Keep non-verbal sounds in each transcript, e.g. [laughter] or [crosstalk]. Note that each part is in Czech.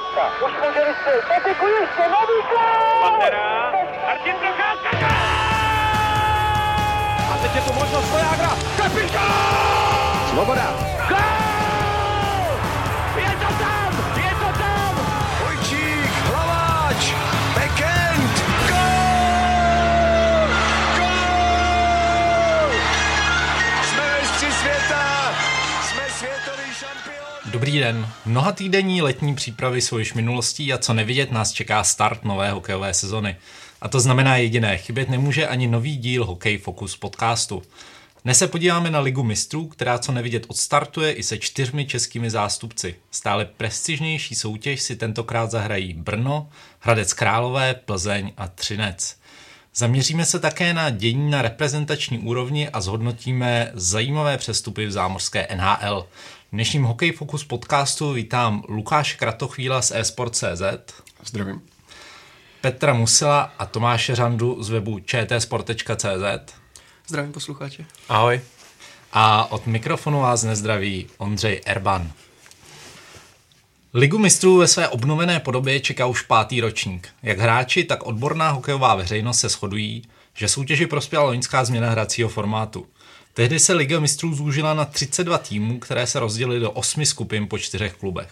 Procházka. Už může vystřelit. Patiku ještě, nový gol! Pantera, Martin Procházka, A teď je tu možnost Vojágra. Kapitán! Svoboda. Dobrý den. Mnoha týdenní letní přípravy jsou již minulostí a co nevidět nás čeká start nové hokejové sezony. A to znamená jediné, chybět nemůže ani nový díl Hokej Focus podcastu. Dnes se podíváme na Ligu mistrů, která co nevidět odstartuje i se čtyřmi českými zástupci. Stále prestižnější soutěž si tentokrát zahrají Brno, Hradec Králové, Plzeň a Třinec. Zaměříme se také na dění na reprezentační úrovni a zhodnotíme zajímavé přestupy v zámořské NHL. V dnešním Hokej Focus podcastu vítám Lukáše Kratochvíla z eSport.cz, Zdravím. Petra Musila a Tomáše Řandu z webu čtsport.cz Zdravím posluchače. Ahoj. A od mikrofonu vás nezdraví Ondřej Erban. Ligu mistrů ve své obnovené podobě čeká už pátý ročník. Jak hráči, tak odborná hokejová veřejnost se shodují, že soutěži prospěla loňská změna hracího formátu. Tehdy se Liga mistrů zúžila na 32 týmů, které se rozdělily do 8 skupin po čtyřech klubech.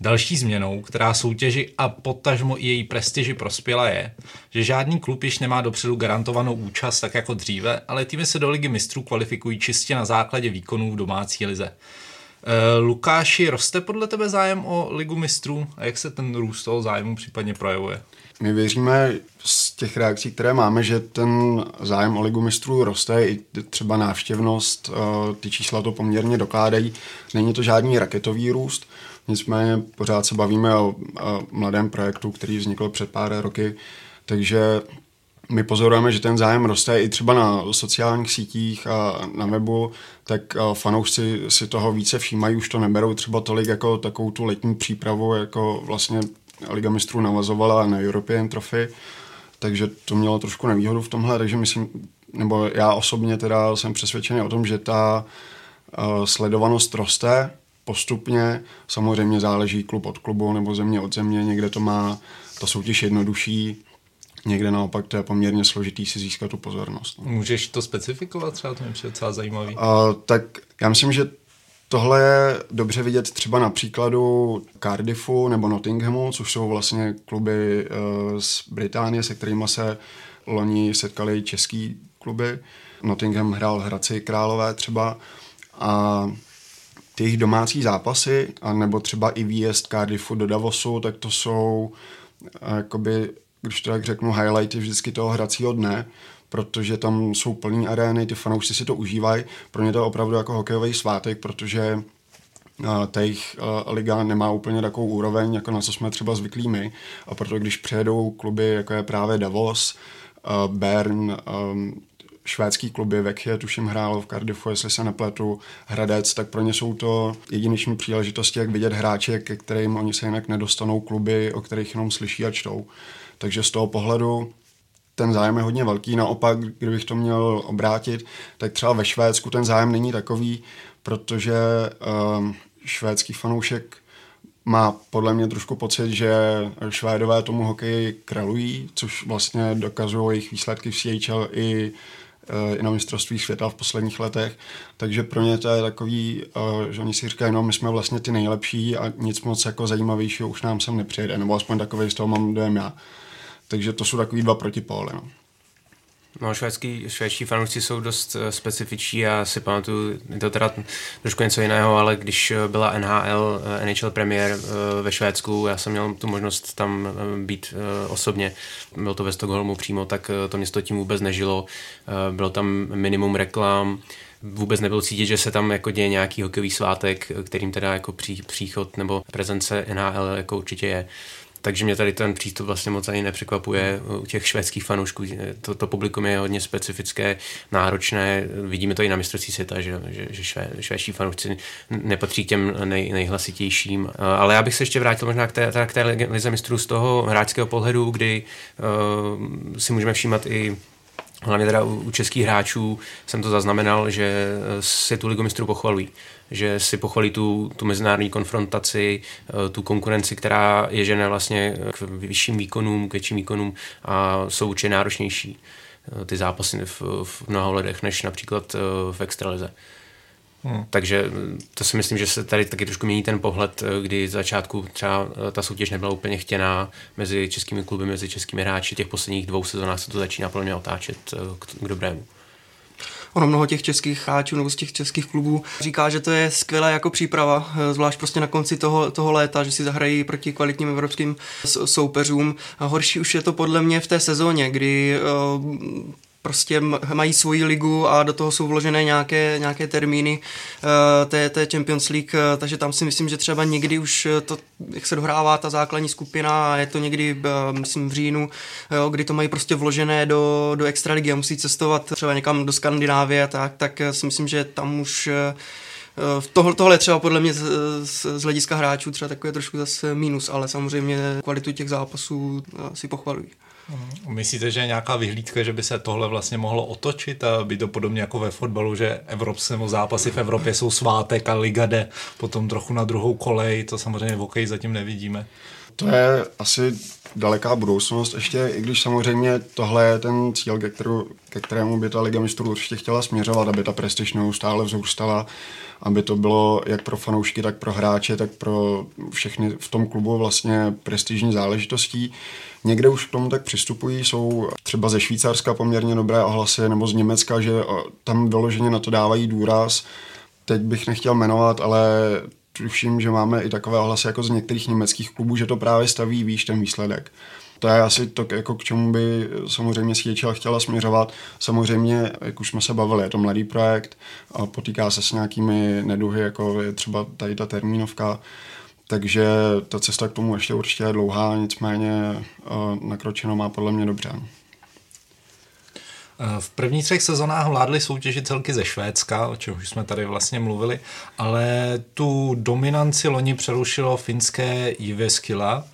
Další změnou, která soutěži a potažmo i její prestiži prospěla je, že žádný klub již nemá dopředu garantovanou účast tak jako dříve, ale týmy se do ligy mistrů kvalifikují čistě na základě výkonů v domácí lize. E, Lukáši, roste podle tebe zájem o ligu mistrů a jak se ten růst toho zájmu případně projevuje? My věříme z těch reakcí, které máme, že ten zájem o ligu mistrů roste, i třeba návštěvnost, eh, ty čísla to poměrně dokládají. Není to žádný raketový růst, nicméně pořád se bavíme o, mladém projektu, který vznikl před pár roky, takže my pozorujeme, že ten zájem roste i třeba na sociálních sítích a na webu, tak eh, fanoušci si toho více všímají, už to neberou třeba tolik jako takovou tu letní přípravu, jako vlastně Liga mistrů navazovala na European Trophy, takže to mělo trošku nevýhodu v tomhle, takže myslím, nebo já osobně teda jsem přesvědčený o tom, že ta uh, sledovanost roste postupně, samozřejmě záleží klub od klubu nebo země od země, někde to má ta soutěž jednodušší, někde naopak to je poměrně složitý si získat tu pozornost. No. Můžeš to specifikovat třeba, to mi přijde docela zajímavý. Uh, tak já myslím, že Tohle je dobře vidět třeba na příkladu Cardiffu nebo Nottinghamu, což jsou vlastně kluby uh, z Británie, se kterými se loni setkali český kluby. Nottingham hrál Hradci Králové třeba a ty jejich domácí zápasy, a nebo třeba i výjezd Cardiffu do Davosu, tak to jsou, uh, jakoby, když to tak řeknu, highlighty vždycky toho hracího dne, protože tam jsou plné arény, ty fanoušci si to užívají. Pro ně to je opravdu jako hokejový svátek, protože ta jejich liga nemá úplně takovou úroveň, jako na co jsme třeba zvyklí my. A proto když přijedou kluby, jako je právě Davos, Bern, švédský kluby, Vekje, tuším hrál v Cardiffu, jestli se nepletu, Hradec, tak pro ně jsou to jedineční příležitosti, jak vidět hráče, ke kterým oni se jinak nedostanou kluby, o kterých jenom slyší a čtou. Takže z toho pohledu ten zájem je hodně velký. Naopak, kdybych to měl obrátit, tak třeba ve Švédsku ten zájem není takový, protože um, švédský fanoušek má podle mě trošku pocit, že Švédové tomu hokeji kralují, což vlastně dokazují jejich výsledky v CHL i, eh, i na mistrovství světa v posledních letech. Takže pro ně to je takový, eh, že oni si říkají, no my jsme vlastně ty nejlepší a nic moc jako zajímavějšího už nám sem nepřijede, nebo aspoň takový z toho mám dojem já. Takže to jsou takový dva protipóly. No. No, švédský, švédští fanoušci jsou dost uh, specifičtí a si pamatuju, je to teda trošku něco jiného, ale když byla NHL, uh, NHL premiér uh, ve Švédsku, já jsem měl tu možnost tam uh, být osobně, byl to ve Stockholmu přímo, tak to město tím vůbec nežilo, bylo tam minimum reklam, vůbec nebyl cítit, že se tam jako děje nějaký hokejový svátek, kterým teda jako pří, příchod nebo prezence NHL jako určitě je. Takže mě tady ten přístup vlastně moc ani nepřekvapuje u těch švédských fanoušků. To, to publikum je hodně specifické, náročné. Vidíme to i na mistrovství světa, že, že, že švé, švédští fanoušci nepatří k těm nej, nejhlasitějším. Ale já bych se ještě vrátil možná k té, k té lize mistrů z toho hráčského pohledu, kdy uh, si můžeme všímat i hlavně teda u, u českých hráčů jsem to zaznamenal, že si tu ligu mistrů pochvalují že si pochvalí tu, tu mezinárodní konfrontaci, eh, tu konkurenci, která je žene vlastně k vyšším výkonům, k větším výkonům a jsou určitě náročnější eh, ty zápasy v, v mnoha ledech, než například eh, v extralize. Hmm. Takže to si myslím, že se tady taky trošku mění ten pohled, kdy z začátku třeba ta soutěž nebyla úplně chtěná mezi českými kluby, mezi českými hráči. Těch posledních dvou sezónách se to začíná podle mě otáčet k, k dobrému ono mnoho těch českých hráčů nebo z těch českých klubů říká, že to je skvělá jako příprava, eh, zvlášť prostě na konci toho, toho léta, že si zahrají proti kvalitním evropským soupeřům. A horší už je to podle mě v té sezóně, kdy uh, prostě mají svoji ligu a do toho jsou vložené nějaké, nějaké termíny uh, té, té Champions League, uh, takže tam si myslím, že třeba někdy už to, jak se dohrává ta základní skupina je to někdy, uh, myslím, v říjnu, jo, kdy to mají prostě vložené do, do extraligy a musí cestovat třeba někam do Skandinávie, tak, tak si myslím, že tam už Tohle, tohle je třeba podle mě z, z, z hlediska hráčů třeba takové trošku zase mínus, ale samozřejmě kvalitu těch zápasů si pochvalují. Mhm. Myslíte, že je nějaká vyhlídka, že by se tohle vlastně mohlo otočit a být to podobně jako ve fotbalu, že evropské zápasy v Evropě jsou svátek a Liga jde potom trochu na druhou kolej, to samozřejmě v hokeji zatím nevidíme. To je asi daleká budoucnost, ještě i když samozřejmě tohle je ten cíl, ke, kterou, ke kterému by ta Liga mistrů určitě chtěla směřovat, aby ta prestiž neustále vzrůstala, aby to bylo jak pro fanoušky, tak pro hráče, tak pro všechny v tom klubu vlastně prestižní záležitostí. Někde už k tomu tak přistupují, jsou třeba ze Švýcarska poměrně dobré ohlasy, nebo z Německa, že tam vyloženě na to dávají důraz. Teď bych nechtěl jmenovat, ale tuším, že máme i takové ohlasy jako z některých německých klubů, že to právě staví výš ten výsledek. To je asi to, jako k čemu by samozřejmě Světčela chtěla směřovat. Samozřejmě, jak už jsme se bavili, je to mladý projekt a potýká se s nějakými neduhy, jako je třeba tady ta termínovka, takže ta cesta k tomu ještě určitě je dlouhá, nicméně nakročeno má podle mě dobře. V prvních třech sezónách vládly soutěži celky ze Švédska, o čem už jsme tady vlastně mluvili, ale tu dominanci loni přerušilo finské Jyväskylä,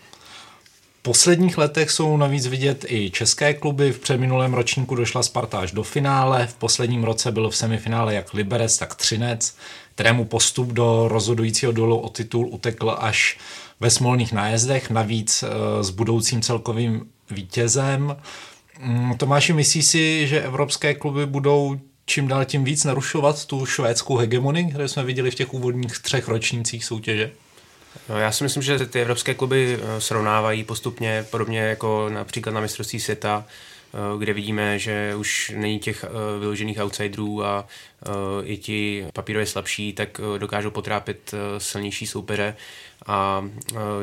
posledních letech jsou navíc vidět i české kluby. V předminulém ročníku došla Sparta až do finále. V posledním roce byl v semifinále jak Liberec, tak Třinec, kterému postup do rozhodujícího dolu o titul utekl až ve smolných nájezdech, navíc eh, s budoucím celkovým vítězem. Mm, Tomáši, myslí si, že evropské kluby budou čím dál tím víc narušovat tu švédskou hegemonii, kterou jsme viděli v těch úvodních třech ročnících soutěže? No, já si myslím, že ty evropské kluby eh, srovnávají postupně, podobně jako například na mistrovství světa, kde vidíme, že už není těch eh, vyložených outsiderů a i ti papírově slabší, tak dokážou potrápit silnější soupeře a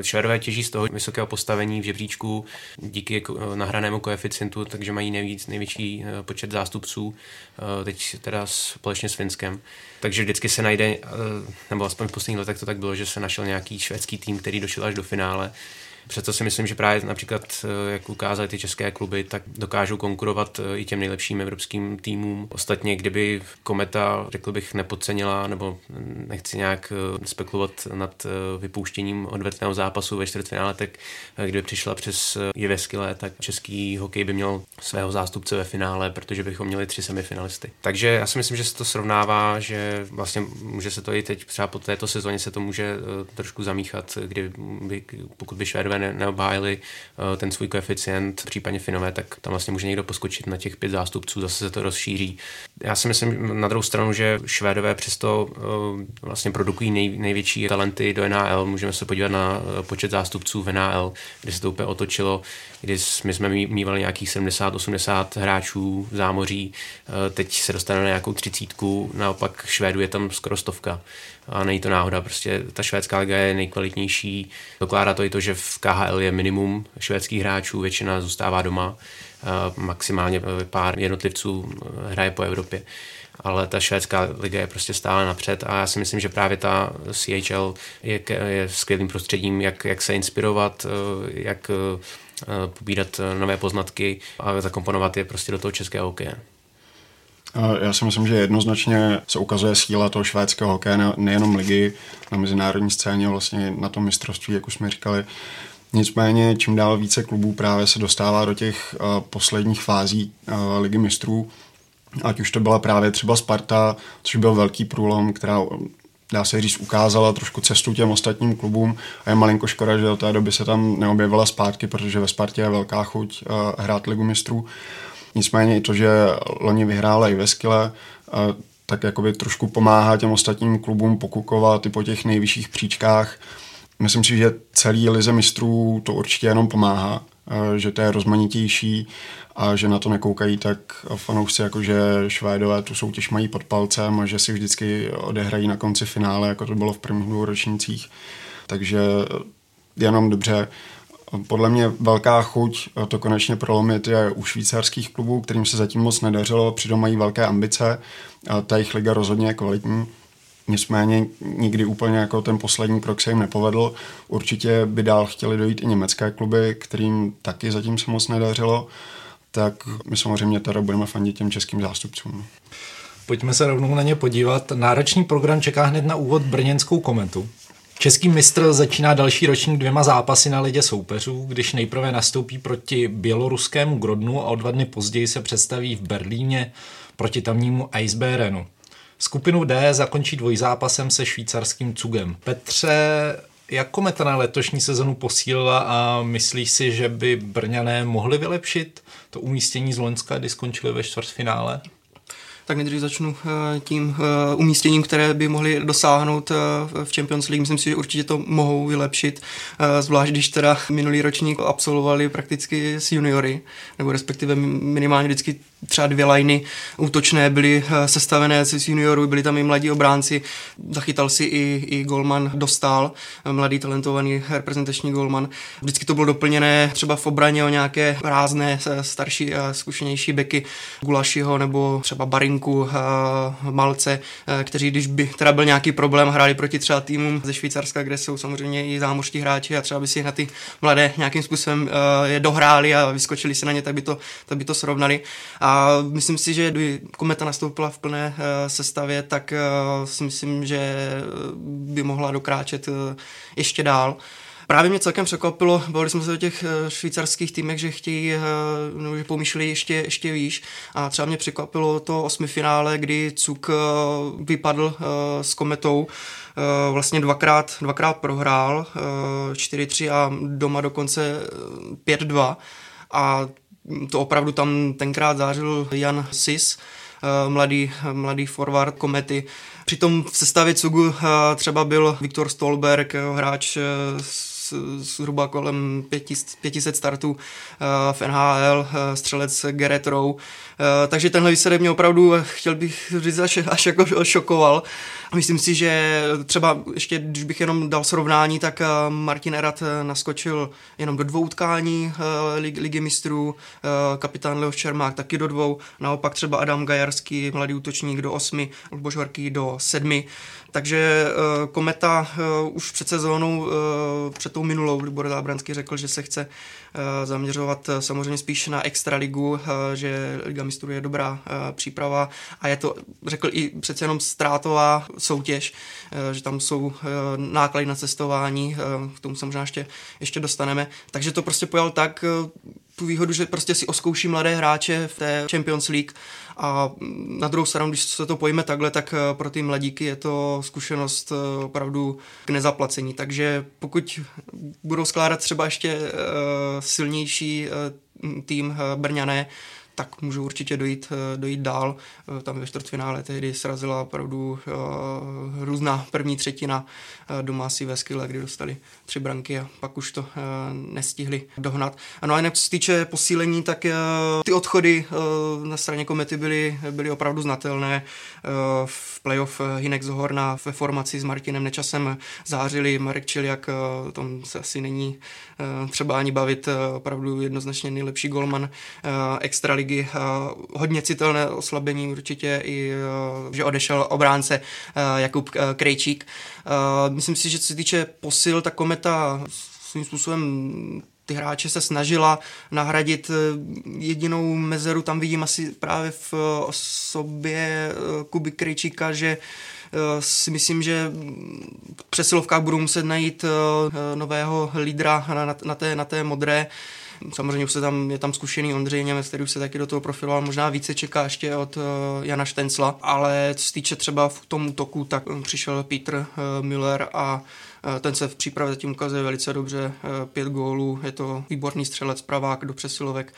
Švédové těží z toho vysokého postavení v žebříčku díky nahranému koeficientu, takže mají nejvíc, největší počet zástupců, teď teda společně s Finskem. Takže vždycky se najde, nebo aspoň v posledních letech to tak bylo, že se našel nějaký švédský tým, který došel až do finále Přesto si myslím, že právě například, eh, jak ukázaly ty české kluby, tak dokážou konkurovat eh, i těm nejlepším evropským týmům. Ostatně, kdyby Kometa, řekl bych, nepodcenila, nebo nechci nějak eh, spekulovat nad vypouštěním odvetného zápasu ve čtvrtfinále, tak kdyby přišla přes Jeveskyle, tak český hokej by měl svého zástupce ve finále, protože bychom měli tři semifinalisty. Takže já si myslím, že se to srovnává, že vlastně může se to i teď třeba po této sezóně se to může trošku zamíchat, kdyby, pokud by Švédové ne, neobhájili uh, ten svůj koeficient, případně Finové, tak tam vlastně může někdo poskočit na těch pět zástupců, zase se to rozšíří. Já si myslím na druhou stranu, že Švédové přesto uh, vlastně produkují nej, největší talenty do NHL. Můžeme se podívat na uh, počet zástupců v NHL, kdy se to úplně otočilo, kdy my jsme mývali nějakých 70-80 hráčů v zámoří, teď se dostaneme na nějakou třicítku, naopak Švédu je tam skoro stovka a není to náhoda, prostě ta švédská liga je nejkvalitnější. Dokládá to i to, že v KHL je minimum švédských hráčů, většina zůstává doma, maximálně pár jednotlivců eh, hraje po Evropě ale ta švédská liga je prostě stále napřed a já si myslím, že právě ta CHL je, je skvělým prostředím, jak, jak se inspirovat, eh, jak eh, pobírat nové poznatky a zakomponovat je prostě do toho českého hokeje. Já si myslím, že jednoznačně se ukazuje síla toho švédského hokeje, nejenom ligy na mezinárodní scéně, vlastně na tom mistrovství, jak už jsme říkali. Nicméně čím dál více klubů právě se dostává do těch uh, posledních fází uh, ligy mistrů, ať už to byla právě třeba Sparta, což byl velký průlom, která dá se říct, ukázala trošku cestu těm ostatním klubům a je malinko škoda, že do té doby se tam neobjevila zpátky, protože ve Spartě je velká chuť uh, hrát ligu mistrů. Nicméně i to, že loni vyhrála i ve Skile, uh, tak jakoby trošku pomáhá těm ostatním klubům pokukovat i po těch nejvyšších příčkách. Myslím si, že celý lize mistrů to určitě jenom pomáhá, uh, že to je rozmanitější a že na to nekoukají tak fanoušci, jako že Švédové tu soutěž mají pod palcem a že si vždycky odehrají na konci finále, jako to bylo v prvních dvou ročnících. Takže jenom dobře. Podle mě velká chuť to konečně prolomit je u švýcarských klubů, kterým se zatím moc nedařilo, přitom mají velké ambice. Ta jejich liga rozhodně je kvalitní. Nicméně nikdy úplně jako ten poslední krok se jim nepovedl. Určitě by dál chtěli dojít i německé kluby, kterým taky zatím se moc nedařilo tak my samozřejmě teda budeme fandit těm českým zástupcům. Pojďme se rovnou na ně podívat. Náročný program čeká hned na úvod brněnskou komentu. Český mistr začíná další ročník dvěma zápasy na lidě soupeřů, když nejprve nastoupí proti běloruskému Grodnu a o dva dny později se představí v Berlíně proti tamnímu Eisbärenu. Skupinu D zakončí dvojzápasem se švýcarským Cugem. Petře, jak kometa na letošní sezonu posílila a myslíš si, že by Brňané mohli vylepšit to umístění z Loňska, kdy skončili ve čtvrtfinále? Tak nejdřív začnu eh, tím eh, umístěním, které by mohli dosáhnout eh, v Champions League. Myslím si, že určitě to mohou vylepšit, zvlášť když teda minulý ročník absolvovali prakticky s juniory, nebo respektive minimálně vždycky třeba dvě liny útočné byly sestavené z juniorů, byli tam i mladí obránci, zachytal si i, i golman Dostal, mladý talentovaný reprezentační golman. Vždycky to bylo doplněné třeba v obraně o nějaké rázné starší a zkušenější beky Gulašiho nebo třeba Barinku, Malce, kteří když by teda byl nějaký problém, hráli proti třeba týmům ze Švýcarska, kde jsou samozřejmě i zámořští hráči a třeba by si na ty mladé nějakým způsobem je dohráli a vyskočili se na ně, tak by to, tak by to srovnali. A myslím si, že kdyby Kometa nastoupila v plné sestavě, tak si myslím, že eh, by mohla dokráčet ještě dál. Právě mě celkem překvapilo, bavili jsme se o těch švýcarských týmech, že chtějí, no, že pomýšleli ještě, ještě výš a třeba mě překvapilo to osmifinále, kdy Cuk vypadl s Kometou, vlastně dvakrát, dvakrát prohrál, 4-3 a doma dokonce 5-2 a to opravdu tam tenkrát zářil Jan Sis, eh, mladý, mladý forward komety. Přitom v sestavě Cugu eh, třeba byl Viktor Stolberg, eh, hráč zhruba kolem 500 startů v NHL, střelec Gerrit Rowe. Takže tenhle výsledek mě opravdu, chtěl bych říct, až, až jako šokoval. Myslím si, že třeba ještě, když bych jenom dal srovnání, tak eh, Martin Erat eh, naskočil jenom do dvou utkání eh, ligy mistrů, kapitán Leo Čermák taky do dvou, naopak třeba Adam Gajarský, mladý útočník do osmi, Luboš Horký do sedmi. Takže Kometa už před sezónou, před tou minulou, kdy Boris Zábranský řekl, že se chce zaměřovat samozřejmě spíš na extraligu, že Liga mistrů je dobrá příprava a je to, řekl i přece jenom ztrátová soutěž, eh, že tam jsou eh, náklady na cestování, eh, k tomu se možná ještě, ještě dostaneme. Takže to prostě pojal tak, tu výhodu, že prostě si oskouší mladé hráče v té Champions League a na druhou stranu, když se to pojme takhle, tak pro ty mladíky je to zkušenost opravdu k nezaplacení. Takže pokud budou skládat třeba ještě silnější tým Brňané, tak můžu určitě dojít, eh, dojít dál. Eh, tam ve čtvrtfinále tehdy srazila opravdu různá první třetina doma si ve skyle, kdy dostali tři branky a pak už to uh, nestihli dohnat. No a jinak co se týče posílení, tak uh, ty odchody uh, na straně komety byly, byly opravdu znatelné. V playoff Hinek Zohorna ve formaci s Martinem Nečasem zářili, Marek Čiliak, uh, tom se asi není třeba ani bavit, opravdu jednoznačně nejlepší golman extraligy ligy. Eh, hodně citelné oslabení určitě i, eh, že odešel obránce eh, Jakub Krejčík. Myslím si, že co se týče posil, ta kometa svým způsobem ty hráče se snažila nahradit jedinou mezeru, tam vidím asi právě v osobě Kuby Krejčíka, že si myslím, že v přesilovkách budou muset najít nového lídra na, na, té, na té modré. Samozřejmě už se tam, je tam zkušený Ondřej Němec, který už se taky do toho profiloval. Možná více čeká ještě od Jana Štencla, ale co se týče třeba v tom útoku, tak přišel Peter Müller a ten se v přípravě zatím ukazuje velice dobře. Uh, pět gólů, je to výborný střelec, pravák do přesilovek.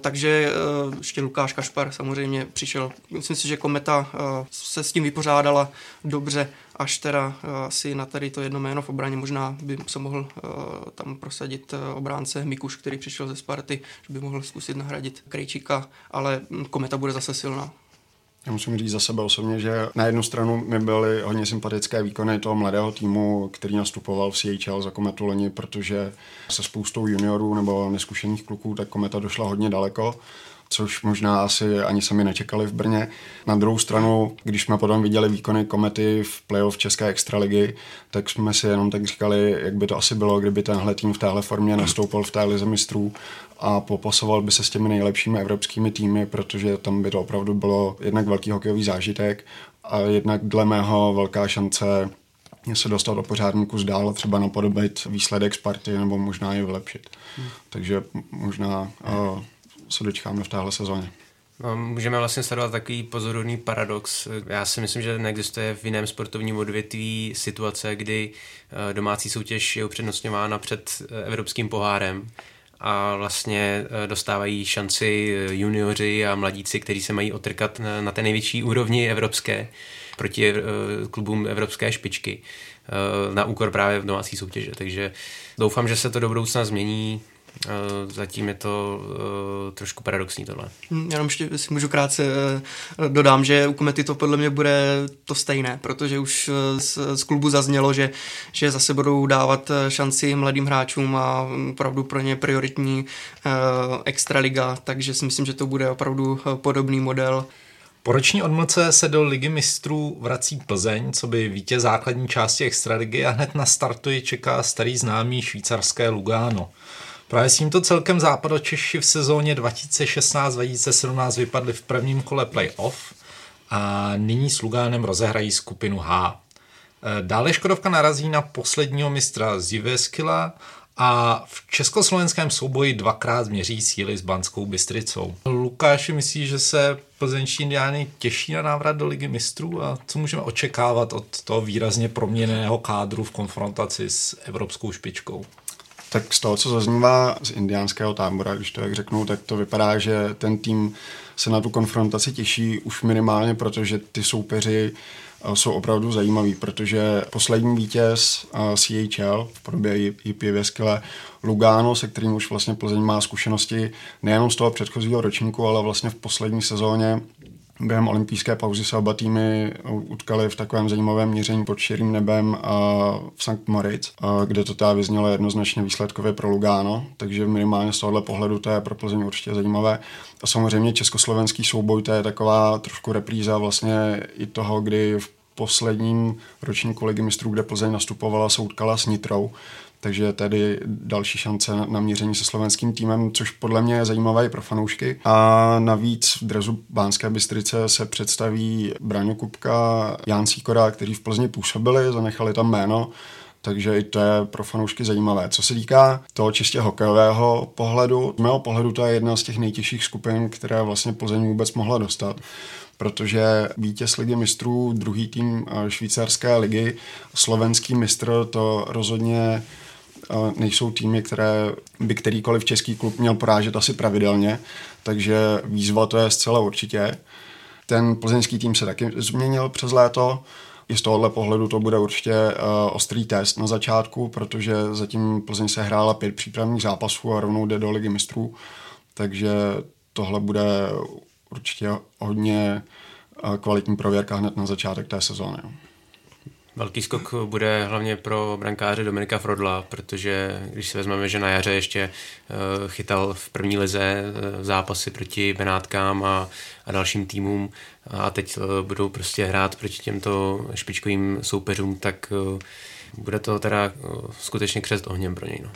Takže ještě Lukáš Kašpar samozřejmě přišel. Myslím si, že Kometa se s tím vypořádala dobře až teda asi na tady to jedno jméno v obraně možná by se mohl tam prosadit obránce Mikuš, který přišel ze Sparty, že by mohl zkusit nahradit Krejčíka, ale hm, Kometa bude zase silná. Já musím říct za sebe osobně, že na jednu stranu mi byly hodně sympatické výkony toho mladého týmu, který nastupoval v CHL za Kometu loni, protože se spoustou juniorů nebo neskušených kluků, tak Kometa došla hodně daleko což možná asi ani sami nečekali v Brně. Na druhou stranu, když jsme potom viděli výkony Komety v playoff České extraligy, tak jsme si jenom tak říkali, jak by to asi bylo, kdyby tenhle tým v téhle formě nastoupil v té lize mistrů a popasoval by se s těmi nejlepšími evropskými týmy, protože tam by to opravdu bylo jednak velký hokejový zážitek a jednak dle mého velká šance se dostat do pořádníku zdál, třeba napodobit výsledek Sparty nebo možná i vylepšit. Hmm. Takže možná uh, se dočkáme v téhle sezóně. No, můžeme vlastně sledovat takový pozorovný paradox. Já si myslím, že neexistuje v jiném sportovním odvětví situace, kdy eh, domácí soutěž je upřednostňována před eh, evropským pohárem a vlastně eh, dostávají šanci junioři a mladíci, kteří se mají otrkat na té největší úrovni evropské proti klubům evropské špičky na úkor právě v domácí soutěže. Takže doufám, že se to do budoucna změní. Eh, zatím je to uh, trošku paradoxní tohle. Hm, jenom ještě si můžu krátce uh, dodám, že u Komety to podle mě bude to stejné, protože už z, z klubu zaznělo, že, že zase budou dávat šanci mladým hráčům a opravdu pro ně prioritní uh, extraliga, takže si myslím, že to bude opravdu podobný model. Po roční odmlce se do ligy mistrů vrací Plzeň, co by vítěz základní části extraligy a hned na startu je čeká starý známý švýcarské Lugano. Právě s tímto celkem západočeši v sezóně 2016-2017 vypadli v prvním kole playoff a nyní s Lugánem rozehrají skupinu H. E, dále Škodovka narazí na posledního mistra Ziveskila a v československém souboji dvakrát změří síly s Banskou Bystricou. Lukáši myslí, že se plzeňští indiány těší na návrat do ligy mistrů a co můžeme očekávat od toho výrazně proměněného kádru v konfrontaci s evropskou špičkou? Tak z toho, co zaznívá z indiánského tábora, když to jak řeknu, tak to vypadá, že ten tým se na tu konfrontaci těší už minimálně, protože ty soupeři eh, jsou opravdu zajímaví, protože poslední vítěz eh, CHL v podobě Jipy Věskyle Lugano, se kterým už vlastně Plzeň má zkušenosti nejenom z toho předchozího ročníku, ale vlastně v poslední sezóně Během olympijské pauzy se oba týmy utkali v takovém zajímavém měření pod širým nebem v St. Moritz, kde to teda vyznělo jednoznačně výsledkově pro Lugano, takže minimálně z tohohle pohledu to je pro Plzeň určitě zajímavé. A samozřejmě československý souboj, to je taková trošku repríza vlastně i toho, kdy v posledním ročníku ligy mistrů, kde Plzeň nastupovala, se utkala s Nitrou takže tady další šance na měření se slovenským týmem, což podle mě je zajímavé i pro fanoušky. A navíc v drezu Bánské Bystrice se představí Braňo Kupka, Jan Sýkora, kteří v Plzni působili, zanechali tam jméno, takže i to je pro fanoušky zajímavé. Co se týká toho čistě hokejového pohledu, z mého pohledu to je jedna z těch nejtěžších skupin, které vlastně Plzeň vůbec mohla dostat protože vítěz ligy mistrů, druhý tým švýcarské ligy, slovenský mistr, to rozhodně nejsou týmy, které by kterýkoliv český klub měl porážet asi pravidelně, takže výzva to je zcela určitě. Ten plzeňský tým se taky změnil přes léto, i z tohohle pohledu to bude určitě uh, ostrý test na začátku, protože zatím Plzeň se hrála pět přípravných zápasů a rovnou jde do ligy mistrů, takže tohle bude určitě hodně uh, kvalitní prověrka hned na začátek té sezóny. Velký skok bude hlavně pro brankáře Dominika Frodla, protože když si vezmeme, že na jaře ještě eh, chytal v první lize eh, zápasy proti Benátkám a, a dalším týmům a teď eh, budou prostě hrát proti těmto špičkovým soupeřům, tak bude to teda skutečně křest ohněm pro něj. No.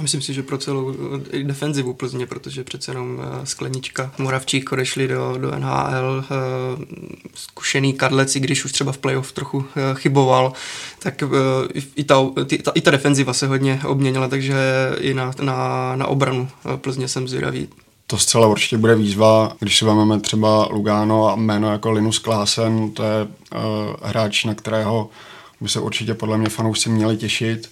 Myslím si, že pro celou i defenzivu Plzně, protože přece jenom Sklenička, Moravčík odešli do, do NHL, zkušený Kadlec, i když už třeba v playoff trochu chyboval, tak i ta, ta, i ta defenziva se hodně obměnila, takže i na, na, na obranu Plzně jsem zvědavý. To zcela určitě bude výzva, když si vezmeme třeba Lugano a jméno jako Linus Klásen, to je uh, hráč, na kterého by se určitě podle mě fanoušci měli těšit.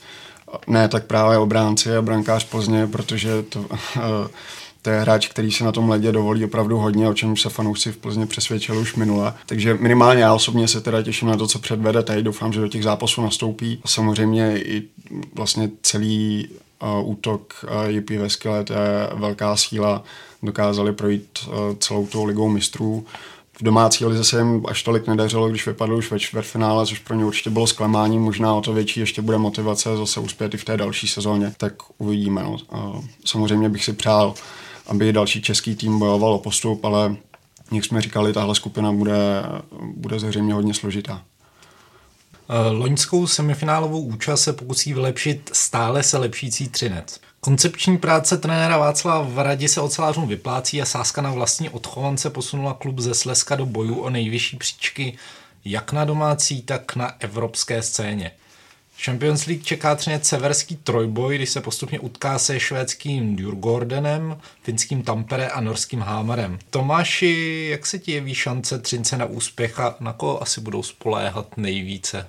Ne tak právě obránci a brankář Plzně, protože to, uh, [laughs] to je hráč, který si na tom ledě dovolí opravdu hodně, o čem se fanoušci v Plzně přesvědčili už minule. Takže minimálně já osobně se teda těším na to, co předvede teď. Doufám, že do těch zápasů nastoupí. A samozřejmě i vlastně celý uh, útok uh, Jippy Veskyle, to je velká síla dokázali projít eh, celou tou ligou mistrů. V domácí lize se jim až tolik nedařilo, když vypadl už ve čtvrtfinále, což pro ně určitě bylo zklamání, možná o to větší ještě bude motivace zase uspět i v té další sezóně, tak uvidíme. No. Samozřejmě bych si přál, aby další český tým bojoval o postup, ale jak jsme říkali, tahle skupina bude, bude zřejmě hodně složitá. Eh, loňskou semifinálovou účast se pokusí vylepšit stále se lepšící Třinec. Koncepční práce trenéra Václava Varadi se ocelářům vyplácí a sázka na vlastní odchovance posunula klub ze Slezska do bojů o nejvyšší příčky jak na domácí, tak na evropské scéně. Champions League čeká třeně severský trojboj, když se postupně utká se švédským Djurgårdenem, finským Tampere a norským Hámarem. Tomáši, jak se ti jeví šance Třince na úspěch a na koho asi budou spoléhat nejvíce?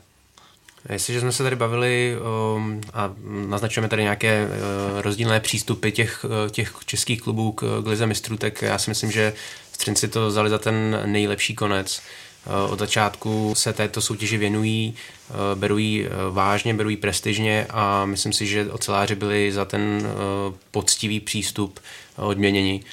Jestliže jsme se tady bavili um, a naznačujeme tady nějaké uh, rozdílné přístupy těch, uh, těch českých klubů k, k lize mistrů, tak já si myslím, že Střinci to vzali za ten nejlepší konec. Uh, od začátku se této soutěži věnují, uh, beru ji uh, vážně, beru ji prestižně a myslím si, že oceláři byli za ten uh, poctivý přístup odměněni.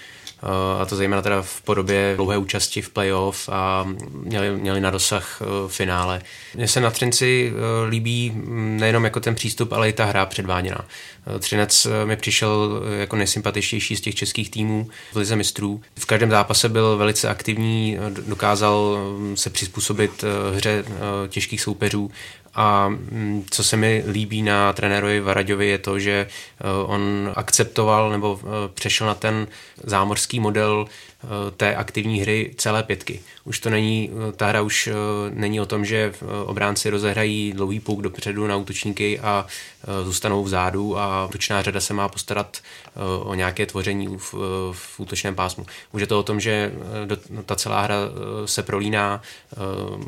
Eh, a to zejména teda v podobě dlouhé účasti v playoff a měli, měli na dosah eh, finále. Mně se na Třinci eh, líbí mm, nejenom jako ten přístup, ale i ta hra předváděná. Třinec mi přišel jako nejsympatičtější z těch českých týmů v Lize mistrů. V každém zápase byl velice aktivní, dokázal mm, se přizpůsobit hře těžkých soupeřů a mm, co se mi líbí na trenérovi Varaďovi je to, že eh, on akceptoval nebo eh, přešel na ten zámořský model té aktivní hry celé pětky. Už to není, ta hra už není o tom, že obránci rozehrají dlouhý pouk dopředu na útočníky a zůstanou vzadu a ručná řada se má postarat o nějaké tvoření v, v útočném pásmu. Už je to o tom, že ta celá hra se prolíná,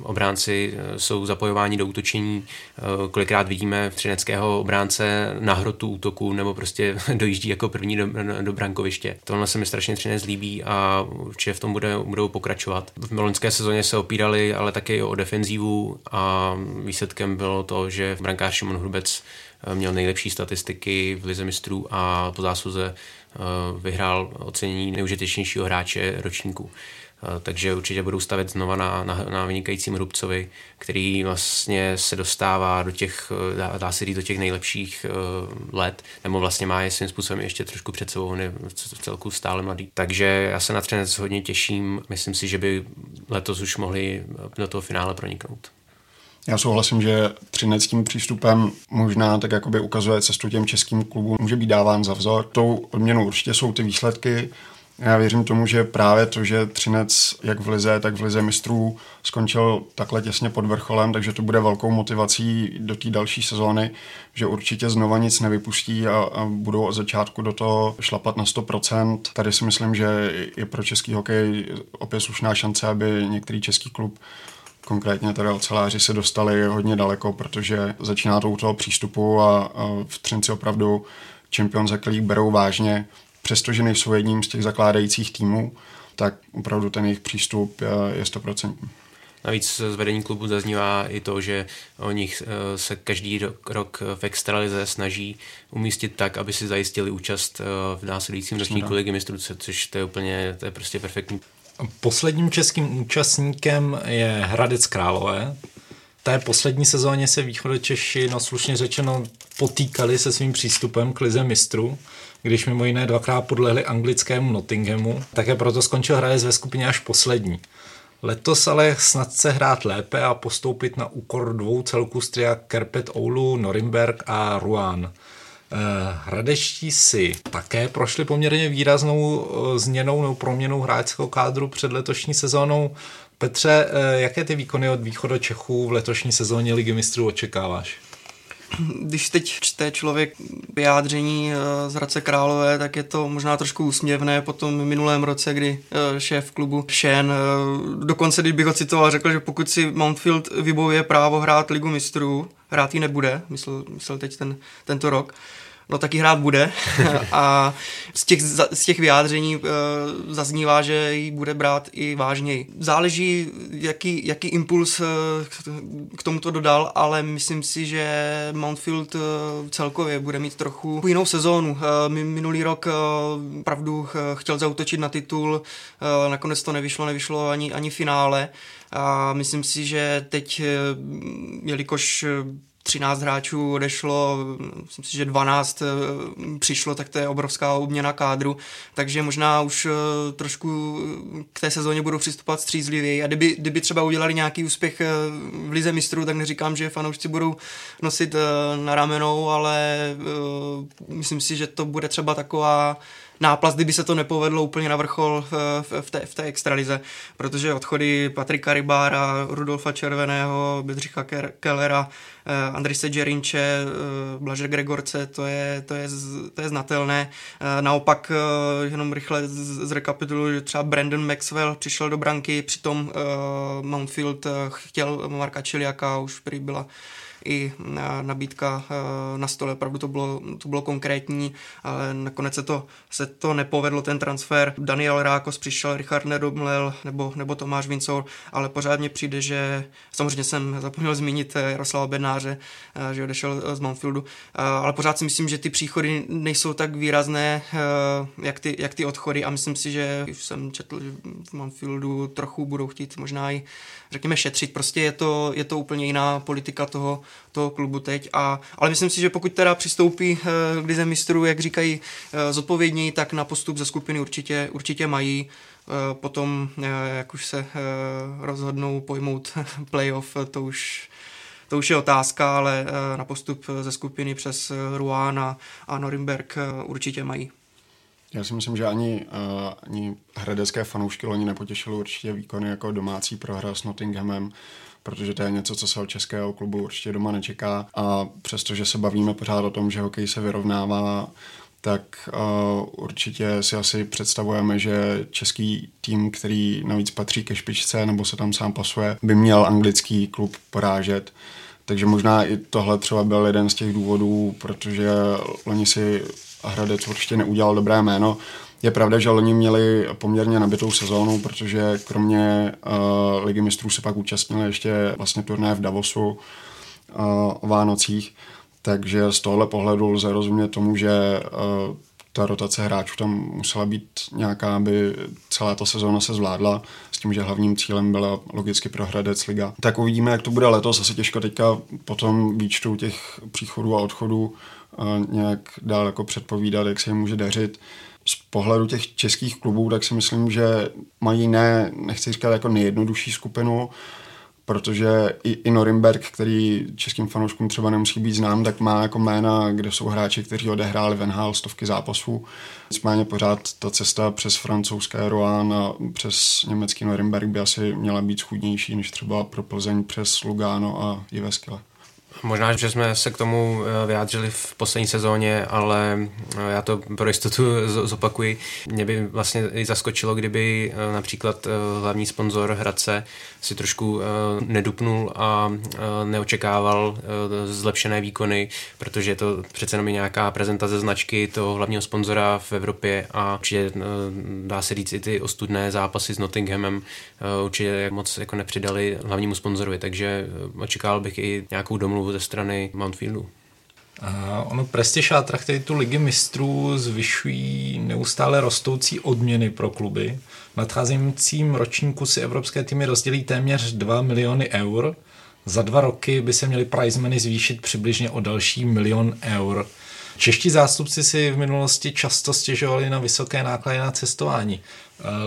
obránci jsou zapojováni do útočení, Eh, kolikrát vidíme v třineckého obránce na hrotu útoku nebo prostě [laughs] dojíždí jako první do, do brankoviště. Tohle se mi strašně Třinec líbí a určitě v tom bude, budou pokračovat. V loňské sezóně se opírali ale také o defenzívu a výsledkem bylo to, že brankář Šimon Hrubec eh, měl nejlepší statistiky v lize mistrů a po zásluze eh, vyhrál ocenění nejužitečnějšího hráče ročníku. Takže určitě budou stavět znova na, na, na vynikajícím Hrubcovi, který vlastně se dostává do těch, eh, dá, dá se říct, do těch nejlepších uh, let, nebo vlastně má je svým způsobem ještě trošku před sebou, on je v celku stále mladý. Takže já se na Třinec hodně těším, myslím si, že by letos už mohli do toho finále proniknout. Já souhlasím, že Třinec tím přístupem možná tak jakoby ukazuje cestu těm českým klubům, může být dáván za vzor. Tou odměnou určitě jsou ty výsledky, já věřím tomu, že právě to, že Třinec jak v Lize, tak v Lize mistrů skončil takhle těsně pod vrcholem, takže to bude velkou motivací do té další sezóny, že určitě znova nic nevypustí a, a budou od začátku do toho šlapat na 100%. Tady si myslím, že je pro český hokej opět slušná šance, aby některý český klub konkrétně teda oceláři se dostali hodně daleko, protože začíná to u toho přístupu a, a v Třinci opravdu Champions League berou vážně přestože nejsou jedním z těch zakládajících týmů, tak opravdu ten jejich přístup je stoprocentní. Navíc z vedení klubu zaznívá i to, že o nich eh, se každý rok v extralize snaží umístit tak, aby si zajistili účast eh, v následujícím ročníku ligy mistrů, což to je úplně, to je prostě perfektní. Posledním českým účastníkem je Hradec Králové. Té poslední sezóně se východočeši, no slušně řečeno, potýkali se svým přístupem k lize mistrů když mimo jiné dvakrát podlehli anglickému Nottinghamu, také proto skončil Hradec ve skupině až poslední. Letos ale snad se hrát lépe a postoupit na úkor dvou celků z tria Kerpet Oulu, Norimberg a Ruan. Hradeští si také prošli poměrně výraznou změnou nebo proměnou hráčského kádru před letošní sezónou. Petře, jaké ty výkony od východu Čechů v letošní sezóně Ligy mistrů očekáváš? Když teď čte člověk vyjádření eh, z Hradce Králové, tak je to možná trošku úsměvné po tom minulém roce, kdy eh, šéf klubu Shen, eh, dokonce když bych ho citoval, řekl, že pokud si Mountfield vybojuje právo hrát ligu mistrů, hrát ji nebude, myslel, myslel teď ten, tento rok, no taky hrát bude [laughs] a z těch, z těch vyjádření uh, zaznívá, že ji bude brát i vážněji. Záleží, jaký, jaký impuls uh, k tomuto dodal, ale myslím si, že Mountfield uh, celkově bude mít trochu jinou sezónu. Minulý rok pravdu chtěl zautočit na titul, nakonec to nevyšlo, nevyšlo ani, ani finále. A myslím si, že teď, jelikož 13 hráčů odešlo, myslím si, že 12 eh, přišlo, tak to je obrovská obměna kádru, takže možná už eh, trošku k té sezóně budou přistupovat střízlivěji. A kdyby, kdyby třeba udělali nějaký úspěch eh, v Lize mistrů, tak neříkám, že fanoušci budou nosit na ramenou, ale myslím si, že to bude třeba taková náplast, kdyby se to nepovedlo úplně na vrchol v, v, té, v té extralize, protože odchody Patrika Rybára, Rudolfa Červeného, Bedřicha Kellera, eh, Andrise Džerinče, eh, Blaže Gregorce, to je, to, je, to je znatelné. Eh, naopak jenom rychle zrekapituluji, že třeba Brandon Maxwell přišel do branky, přitom Mountfield chtěl Marka Čiliaka, už prý byla i nabídka eh, na stole, opravdu to bylo, to bylo konkrétní, ale nakonec se to, se to nepovedlo, ten transfer. Daniel Rákos přišel, Richard Nedomlel nebo, nebo Tomáš Vincor, ale pořád mě přijde, že samozřejmě jsem zapomněl zmínit eh, Jaroslava Bednáře, eh, že odešel z Manfieldu, ale pořád si myslím, že ty příchody nejsou tak výrazné, jak ty, jak ty odchody. A myslím si, že už jsem četl, že v Manfieldu trochu budou chtít možná i řekněme šetřit, prostě je to, je to úplně jiná politika toho, toho klubu teď. A, ale myslím si, že pokud teda přistoupí eh, k lize mistrů, jak říkají, eh, zodpovědní, tak na postup ze skupiny určitě, určitě mají. Eh, potom, jak už se rozhodnou pojmout [laughs] playoff, to už to už je otázka, ale na postup ze skupiny přes Ruán a, a Norimberg určitě mají. Já si myslím, že ani, ani hradecké fanoušky loni nepotěšily určitě výkony jako domácí prohra s Nottinghamem protože to je něco, co se od českého klubu určitě doma nečeká. A přestože se bavíme pořád o tom, že hokej se vyrovnává, tak uh, určitě si asi představujeme, že český tým, který navíc patří ke špičce nebo se tam sám pasuje, by měl anglický klub porážet. Takže možná i tohle třeba byl jeden z těch důvodů, protože oni si Hradec určitě neudělal dobré jméno. Je pravda, že loni měli poměrně nabitou sezónu, protože kromě uh, Ligy mistrů se pak účastnili ještě vlastně turné v Davosu uh, o Vánocích, takže z tohle pohledu lze rozumět tomu, že uh, ta rotace hráčů tam musela být nějaká, aby celá ta sezóna se zvládla, s tím, že hlavním cílem byla logicky pro Hradec Liga. Tak uvidíme, jak to bude letos, asi těžko teďka po tom výčtu těch příchodů a odchodů nějak dál jako předpovídat, jak se jim může dařit z pohledu těch českých klubů, tak si myslím, že mají ne, nechci říkat jako nejjednodušší skupinu, protože i, i Norimberg, který českým fanouškům třeba nemusí být znám, tak má jako jména, kde jsou hráči, kteří odehráli v NHL stovky zápasů. Nicméně pořád ta cesta přes francouzské Rouen a přes německý Norimberg by asi měla být schudnější než třeba pro Plzeň přes Lugano a Jiveskyle. Možná, že jsme se k tomu eh, vyjádřili v poslední sezóně, ale eh, já to pro jistotu zopakuji. Mě by vlastně i zaskočilo, kdyby eh, například hlavní sponzor Hradce si trošku nedupnul a neočekával zlepšené výkony, protože je to přece jenom nějaká prezentace značky toho hlavního sponzora v Evropě a určitě dá se říct i ty ostudné zápasy s Nottinghamem určitě moc jako nepřidali hlavnímu sponzorovi, takže očekával bych i nějakou domluvu ze strany Mountfieldu. A ono prestiž a tu ligy mistrů zvyšují neustále rostoucí odměny pro kluby. V nadcházejícím ročníku si evropské týmy rozdělí téměř 2 miliony eur. Za dva roky by se měly prizemeny zvýšit přibližně o další milion eur. Čeští zástupci si v minulosti často stěžovali na vysoké náklady na cestování.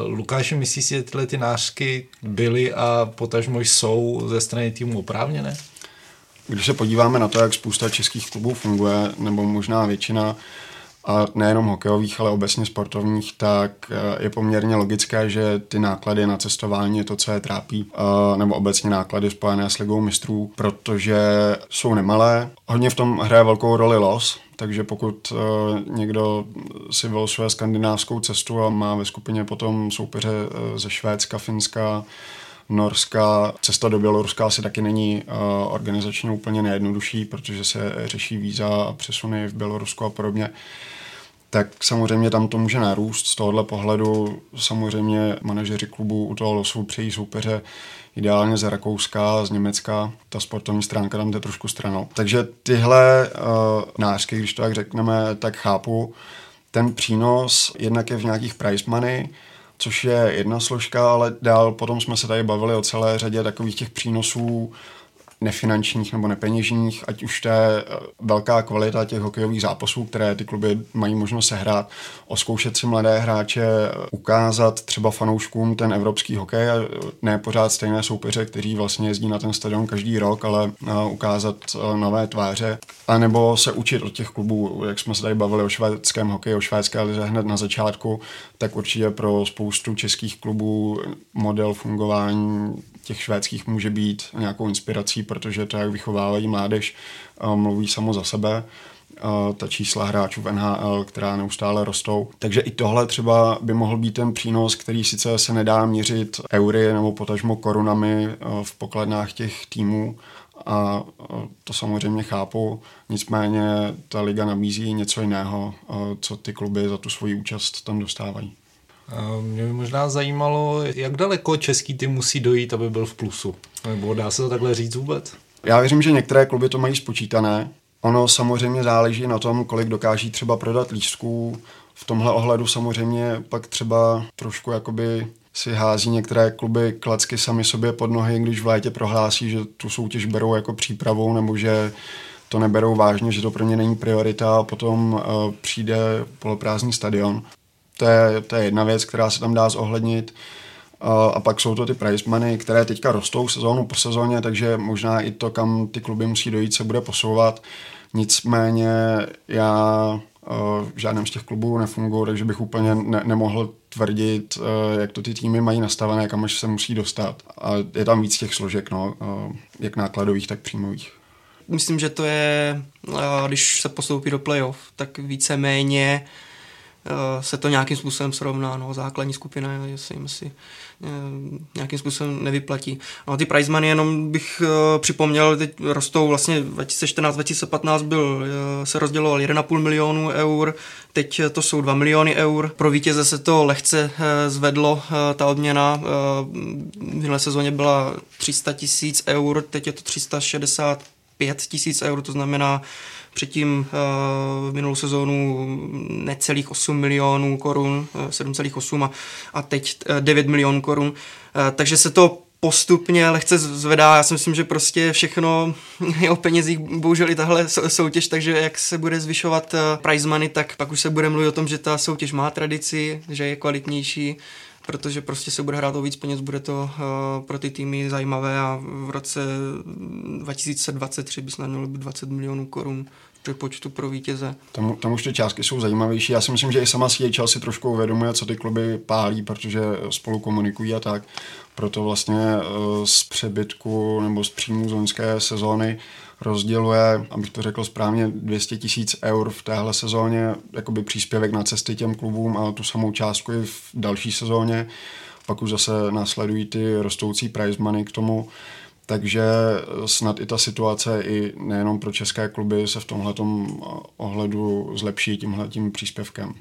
Lukáš, myslíš si, že tyhle ty nářky byly a potažmo jsou ze strany týmu oprávněné? Když se podíváme na to, jak spousta českých klubů funguje, nebo možná většina, a nejenom hokejových, ale obecně sportovních, tak eh, je poměrně logické, že ty náklady na cestování je to, co je trápí, eh, nebo obecně náklady spojené s ligou mistrů, protože jsou nemalé. Hodně v tom hraje velkou roli los, takže pokud uh, někdo si vylosuje skandinávskou cestu a má ve skupině potom soupeře ze Švédska, Finska, Norska, cesta do Běloruska asi taky není uh, organizačně úplně nejjednodušší, protože se řeší víza a přesuny v Bělorusku a podobně. Tak samozřejmě tam to může narůst. Z tohohle pohledu samozřejmě manažeři klubu u toho losu přejí soupeře ideálně z Rakouska, z Německa. Ta sportovní stránka tam jde trošku stranou. Takže tyhle uh, nářky, když to tak řekneme, tak chápu. Ten přínos jednak je v nějakých price money, což je jedna složka, ale dál potom jsme se tady bavili o celé řadě takových těch přínosů nefinančních nebo nepeněžních, ať už to je eh, velká kvalita těch hokejových zápasů, které ty kluby mají možnost sehrát, oskoušet si mladé hráče, eh, ukázat třeba fanouškům ten evropský hokej a eh, ne pořád stejné soupeře, kteří vlastně jezdí na ten stadion každý rok, ale ukázat nové tváře, a nebo se učit od těch klubů, jak jsme se tady bavili o švédském hokeji, o švédské lize hned na začátku, tak určitě pro spoustu českých klubů model fungování těch švédských může být nějakou inspirací, protože to, jak vychovávají mládež, mluví samo za sebe ta čísla hráčů v NHL, která neustále rostou. Takže i tohle třeba by mohl být ten přínos, který sice se nedá měřit eury nebo potažmo korunami v pokladnách těch týmů, a to samozřejmě chápu, nicméně ta liga nabízí něco jiného, co ty kluby za tu svoji účast tam dostávají. Mě by možná zajímalo, jak daleko český tým musí dojít, aby byl v plusu. Nebo dá se to takhle říct vůbec? Já věřím, že některé kluby to mají spočítané. Ono samozřejmě záleží na tom, kolik dokáží třeba prodat lístků. V tomhle ohledu samozřejmě pak třeba trošku jakoby si hází některé kluby klacky sami sobě pod nohy, když v létě prohlásí, že tu soutěž berou jako přípravu nebo že to neberou vážně, že to pro ně není priorita a potom uh, přijde poloprázdný stadion. To je, to je jedna věc, která se tam dá zohlednit. A pak jsou to ty prize money, které teďka rostou sezónu po sezóně, takže možná i to, kam ty kluby musí dojít, se bude posouvat. Nicméně já v žádném z těch klubů nefunguji, takže bych úplně ne- nemohl tvrdit, jak to ty týmy mají nastavené, kam až se musí dostat. A je tam víc těch složek, no, jak nákladových, tak příjmových. Myslím, že to je, když se postoupí do playoff, tak víceméně se to nějakým způsobem srovná. No, základní skupina se jim asi eh, nějakým způsobem nevyplatí. No, ty prize money jenom bych uh, připomněl, teď rostou vlastně 2014-2015 byl, se rozděloval 1,5 milionu eur, teď to jsou 2 miliony eur. Pro vítěze se to lehce zvedlo, ta odměna. V minulé sezóně byla 300 tisíc eur, teď je to 365 tisíc eur, to znamená Předtím v minulou sezónu necelých 8 milionů korun, 7,8 a, a teď 9 milionů korun. Takže se to postupně lehce zvedá. Já si myslím, že prostě všechno je o penězích, bohužel i tahle soutěž, takže jak se bude zvyšovat prize money, tak pak už se bude mluvit o tom, že ta soutěž má tradici, že je kvalitnější, protože prostě se bude hrát o víc peněz, bude to uh, pro ty týmy zajímavé a v roce 2023 by snad mělo být 20 milionů korun počtu pro vítěze. Tam, tam už ty částky jsou zajímavější. Já si myslím, že i sama CHL si trošku uvědomuje, co ty kluby pálí, protože spolu komunikují a tak. Proto vlastně uh, z přebytku nebo z příjmu z loňské sezóny rozděluje, abych to řekl správně, 200 tisíc eur v téhle sezóně, jakoby příspěvek na cesty těm klubům a tu samou částku i v další sezóně. Pak už zase následují ty rostoucí prize money k tomu. Takže snad i ta situace i nejenom pro české kluby se v tomhle ohledu zlepší tímhle tím příspěvkem.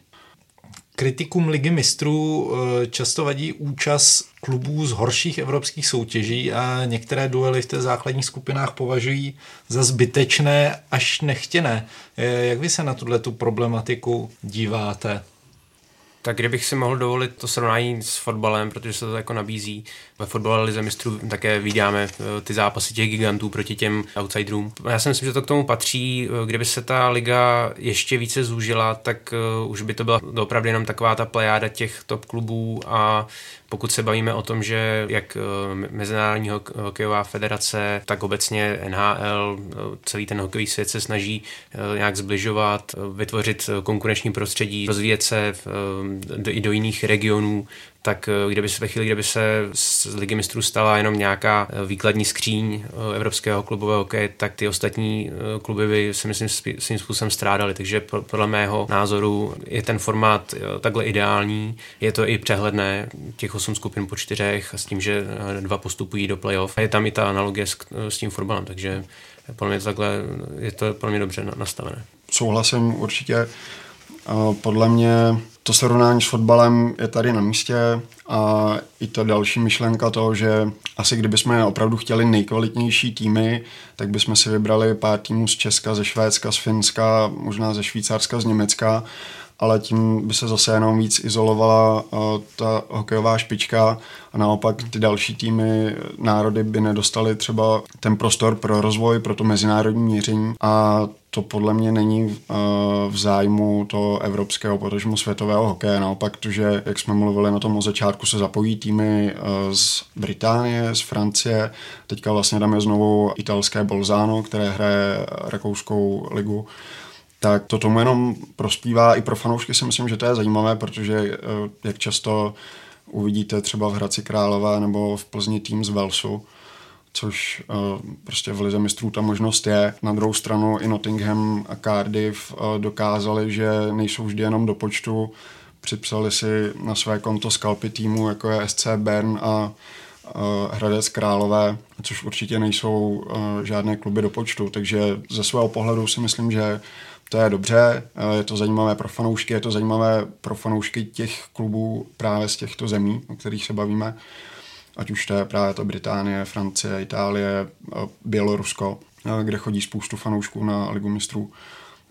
Kritikům ligy mistrů eh, často vadí účast klubů z horších evropských soutěží a některé duely v té základních skupinách považují za zbytečné až nechtěné. Eh, jak vy se na tuhle tu problematiku díváte? Tak kdybych si mohl dovolit to srovnání s fotbalem, protože se to jako nabízí. Ve fotbale lize mistrů také vidíme eh, ty zápasy těch gigantů proti těm outsiderům. Já si myslím, že to k tomu patří. Eh, kdyby se ta liga ještě více zúžila, tak eh, už by to byla opravdu jenom taková ta plejáda těch top klubů a pokud se bavíme o tom, že jak Mezinárodní hokejová federace, tak obecně NHL, celý ten hokejový svět se snaží nějak zbližovat, vytvořit konkurenční prostředí, rozvíjet se i do jiných regionů, tak eh, kdyby se ve chvíli, kdyby se z ligy mistrů stala jenom nějaká eh, výkladní skříň eh, evropského klubového hokeje, tak ty ostatní kluby by se myslím svým způsobem strádali. Takže podle mého názoru je ten formát takhle ideální. Je to i přehledné, těch osm skupin po čtyřech a s tím, že dva postupují do playoff. A je tam i ta analogie s, s tím fotbalem, takže podle mě takhle je to podle mě dobře nastavené. Souhlasím určitě. Podle mě to srovnání s fotbalem je tady na místě a i ta další myšlenka toho, že asi kdybychom opravdu chtěli nejkvalitnější týmy, tak bychom si vybrali pár týmů z Česka, ze Švédska, z Finska, možná ze Švýcarska, z Německa, ale tím by se zase jenom víc izolovala uh, ta hokejová špička a naopak ty další týmy, národy by nedostaly třeba ten prostor pro rozvoj, pro to mezinárodní měření. A to podle mě není uh, v zájmu toho evropského, potažmu světového hokeje. Naopak to, že, jak jsme mluvili na tom od začátku, se zapojí týmy z Británie, z Francie, teďka vlastně tam je znovu italské Bolzano, které hraje rakouskou ligu, tak to tomu jenom prospívá. I pro fanoušky si myslím, že to je zajímavé, protože uh, jak často uvidíte třeba v Hradci Králové nebo v Plzni tým z Velsu, což uh, prostě v Lize mistrů ta možnost je. Na druhou stranu i Nottingham a Cardiff uh, dokázali, že nejsou vždy jenom do počtu, připsali si na své konto skalpy týmu, jako je SC Bern a Hradec Králové, což určitě nejsou žádné kluby do počtu, takže ze svého pohledu si myslím, že to je dobře, je to zajímavé pro fanoušky, je to zajímavé pro fanoušky těch klubů právě z těchto zemí, o kterých se bavíme ať už to je právě to Británie, Francie, Itálie, Bělorusko, kde chodí spoustu fanoušků na Ligu mistrů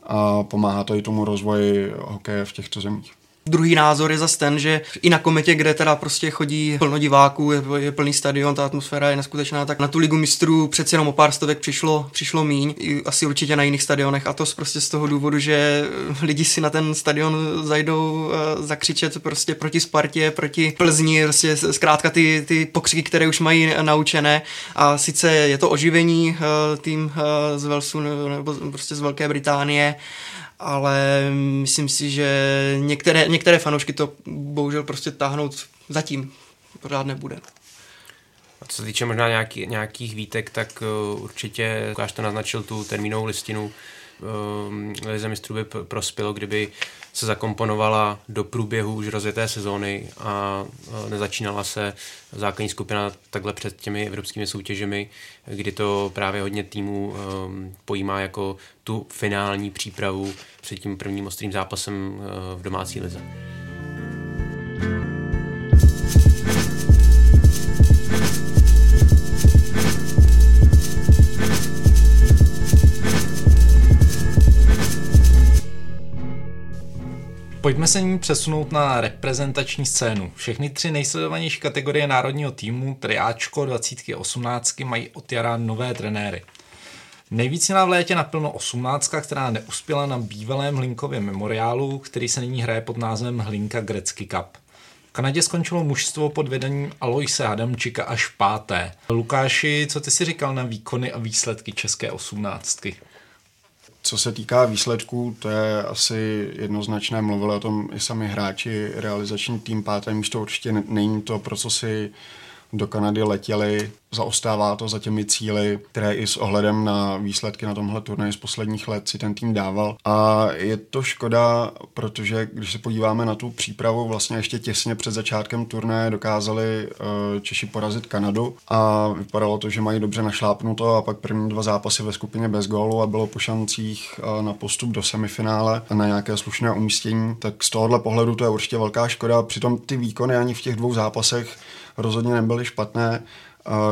a pomáhá to i tomu rozvoji hokeje v těchto zemích. Druhý názor je zase ten, že i na kometě, kde teda prostě chodí plno diváků, je, je plný stadion, ta atmosféra je neskutečná, tak na tu ligu mistrů přeci jenom o pár stovek přišlo, přišlo míň, asi určitě na jiných stadionech. A to prostě z toho důvodu, že [laughs] lidi si na ten stadion zajdou uh, zakřičet prostě proti Spartě, proti Plzni, prostě zkrátka ty, ty pokřiky, které už mají naučené. A sice je to oživení uh, tým uh, z Velsu nebo prostě z Velké Británie, ale myslím si, že některé, některé fanoušky to bohužel prostě táhnout zatím pořád nebude. A co se týče možná nějaký, nějakých výtek, tak uh, určitě Lukáš to naznačil tu termínovou listinu. Uh, Lize mistrů by prospělo, kdyby se zakomponovala do průběhu už rozjeté sezóny a nezačínala se základní skupina takhle před těmi evropskými soutěžemi, kdy to právě hodně týmů um, pojímá jako tu finální přípravu před tím prvním ostrým zápasem uh, v domácí lize. Pojďme se nyní přesunout na reprezentační scénu. Všechny tři nejsledovanější kategorie národního týmu, tedy Ačko, 20 18, mají od jara nové trenéry. Nejvíc měla v létě naplno 18, která neuspěla na bývalém Hlinkově memoriálu, který se nyní hraje pod názvem Hlinka Grecky Cup. V Kanadě skončilo mužstvo pod vedením Aloise Adamčika až páté. Lukáši, co ty si říkal na výkony a výsledky české osmnáctky? Co se týká výsledků, to je asi jednoznačné, mluvili o tom i sami hráči, realizační tým páté místo určitě není to, pro co si do Kanady letěli, zaostává to za těmi cíly, které i s ohledem na výsledky na tomhle turnaji z posledních let si ten tým dával. A je to škoda, protože když se podíváme na tu přípravu, vlastně ještě těsně před začátkem turnaje dokázali uh, Češi porazit Kanadu a vypadalo to, že mají dobře našlápnuto a pak první dva zápasy ve skupině bez gólu a bylo po šancích uh, na postup do semifinále a na nějaké slušné umístění. Tak z tohohle pohledu to je určitě velká škoda. Přitom ty výkony ani v těch dvou zápasech rozhodně nebyly špatné.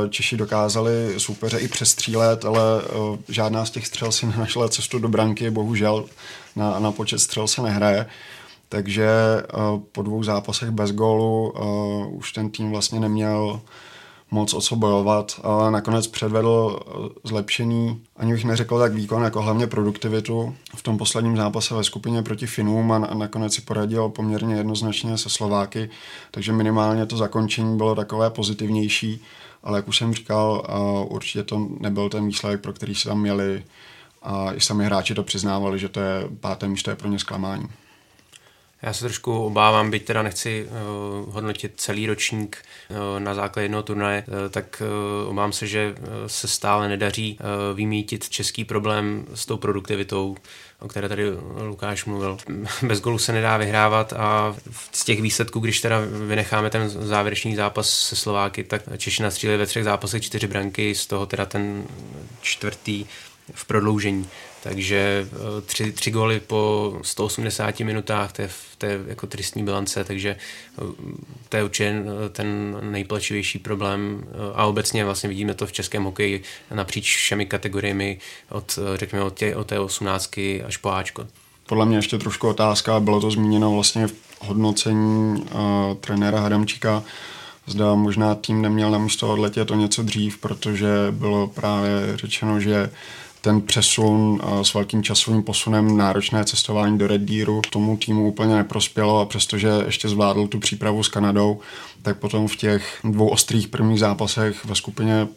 Češi dokázali soupeře i přestřílet, ale žádná z těch střel si [laughs] nenašla cestu do branky, bohužel na, na počet střel se nehraje. takže po dvou zápasech bez gólu už ten tým vlastně neměl moc o co bojovat, ale nakonec předvedl zlepšení, ani bych neřekl tak výkon, jako hlavně produktivitu. V tom posledním zápase ve skupině proti Finům a nakonec si poradil poměrně jednoznačně se Slováky, takže minimálně to zakončení bylo takové pozitivnější, ale jak už jsem říkal, určitě to nebyl ten výsledek, pro který se tam měli a i sami hráči to přiznávali, že to je páté místo je pro ně zklamání. Já se trošku obávám, byť teda nechci uh, hodnotit celý ročník uh, na základě jednoho turnaje, uh, tak uh, obávám se, že uh, se stále nedaří uh, vymítit český problém s tou produktivitou, o které tady Lukáš mluvil. [laughs] Bez golu se nedá vyhrávat a z těch výsledků, když teda vynecháme ten závěrečný zápas se Slováky, tak Češi nastřílili ve třech zápasech čtyři branky, z toho teda ten čtvrtý v prodloužení. Takže eh, tři, tři góly po 180 minutách, to je, to je jako tristní bilance, takže eh, to je určitě eh, ten nejplačivější problém a obecně vlastně vidíme to v českém hokeji napříč všemi kategoriemi od, řekněme, od, tě, od té 18 až po Ačko. Podle mě ještě trošku otázka, bylo to zmíněno vlastně v hodnocení uh, trenéra Hadamčíka, zda možná tým neměl na místo odletět o něco dřív, protože bylo právě řečeno, že ten přesun s velkým časovým posunem náročné cestování do Red Deeru tomu týmu úplně neprospělo a přestože ještě zvládl tu přípravu s Kanadou, tak potom v těch dvou ostrých prvních zápasech ve skupině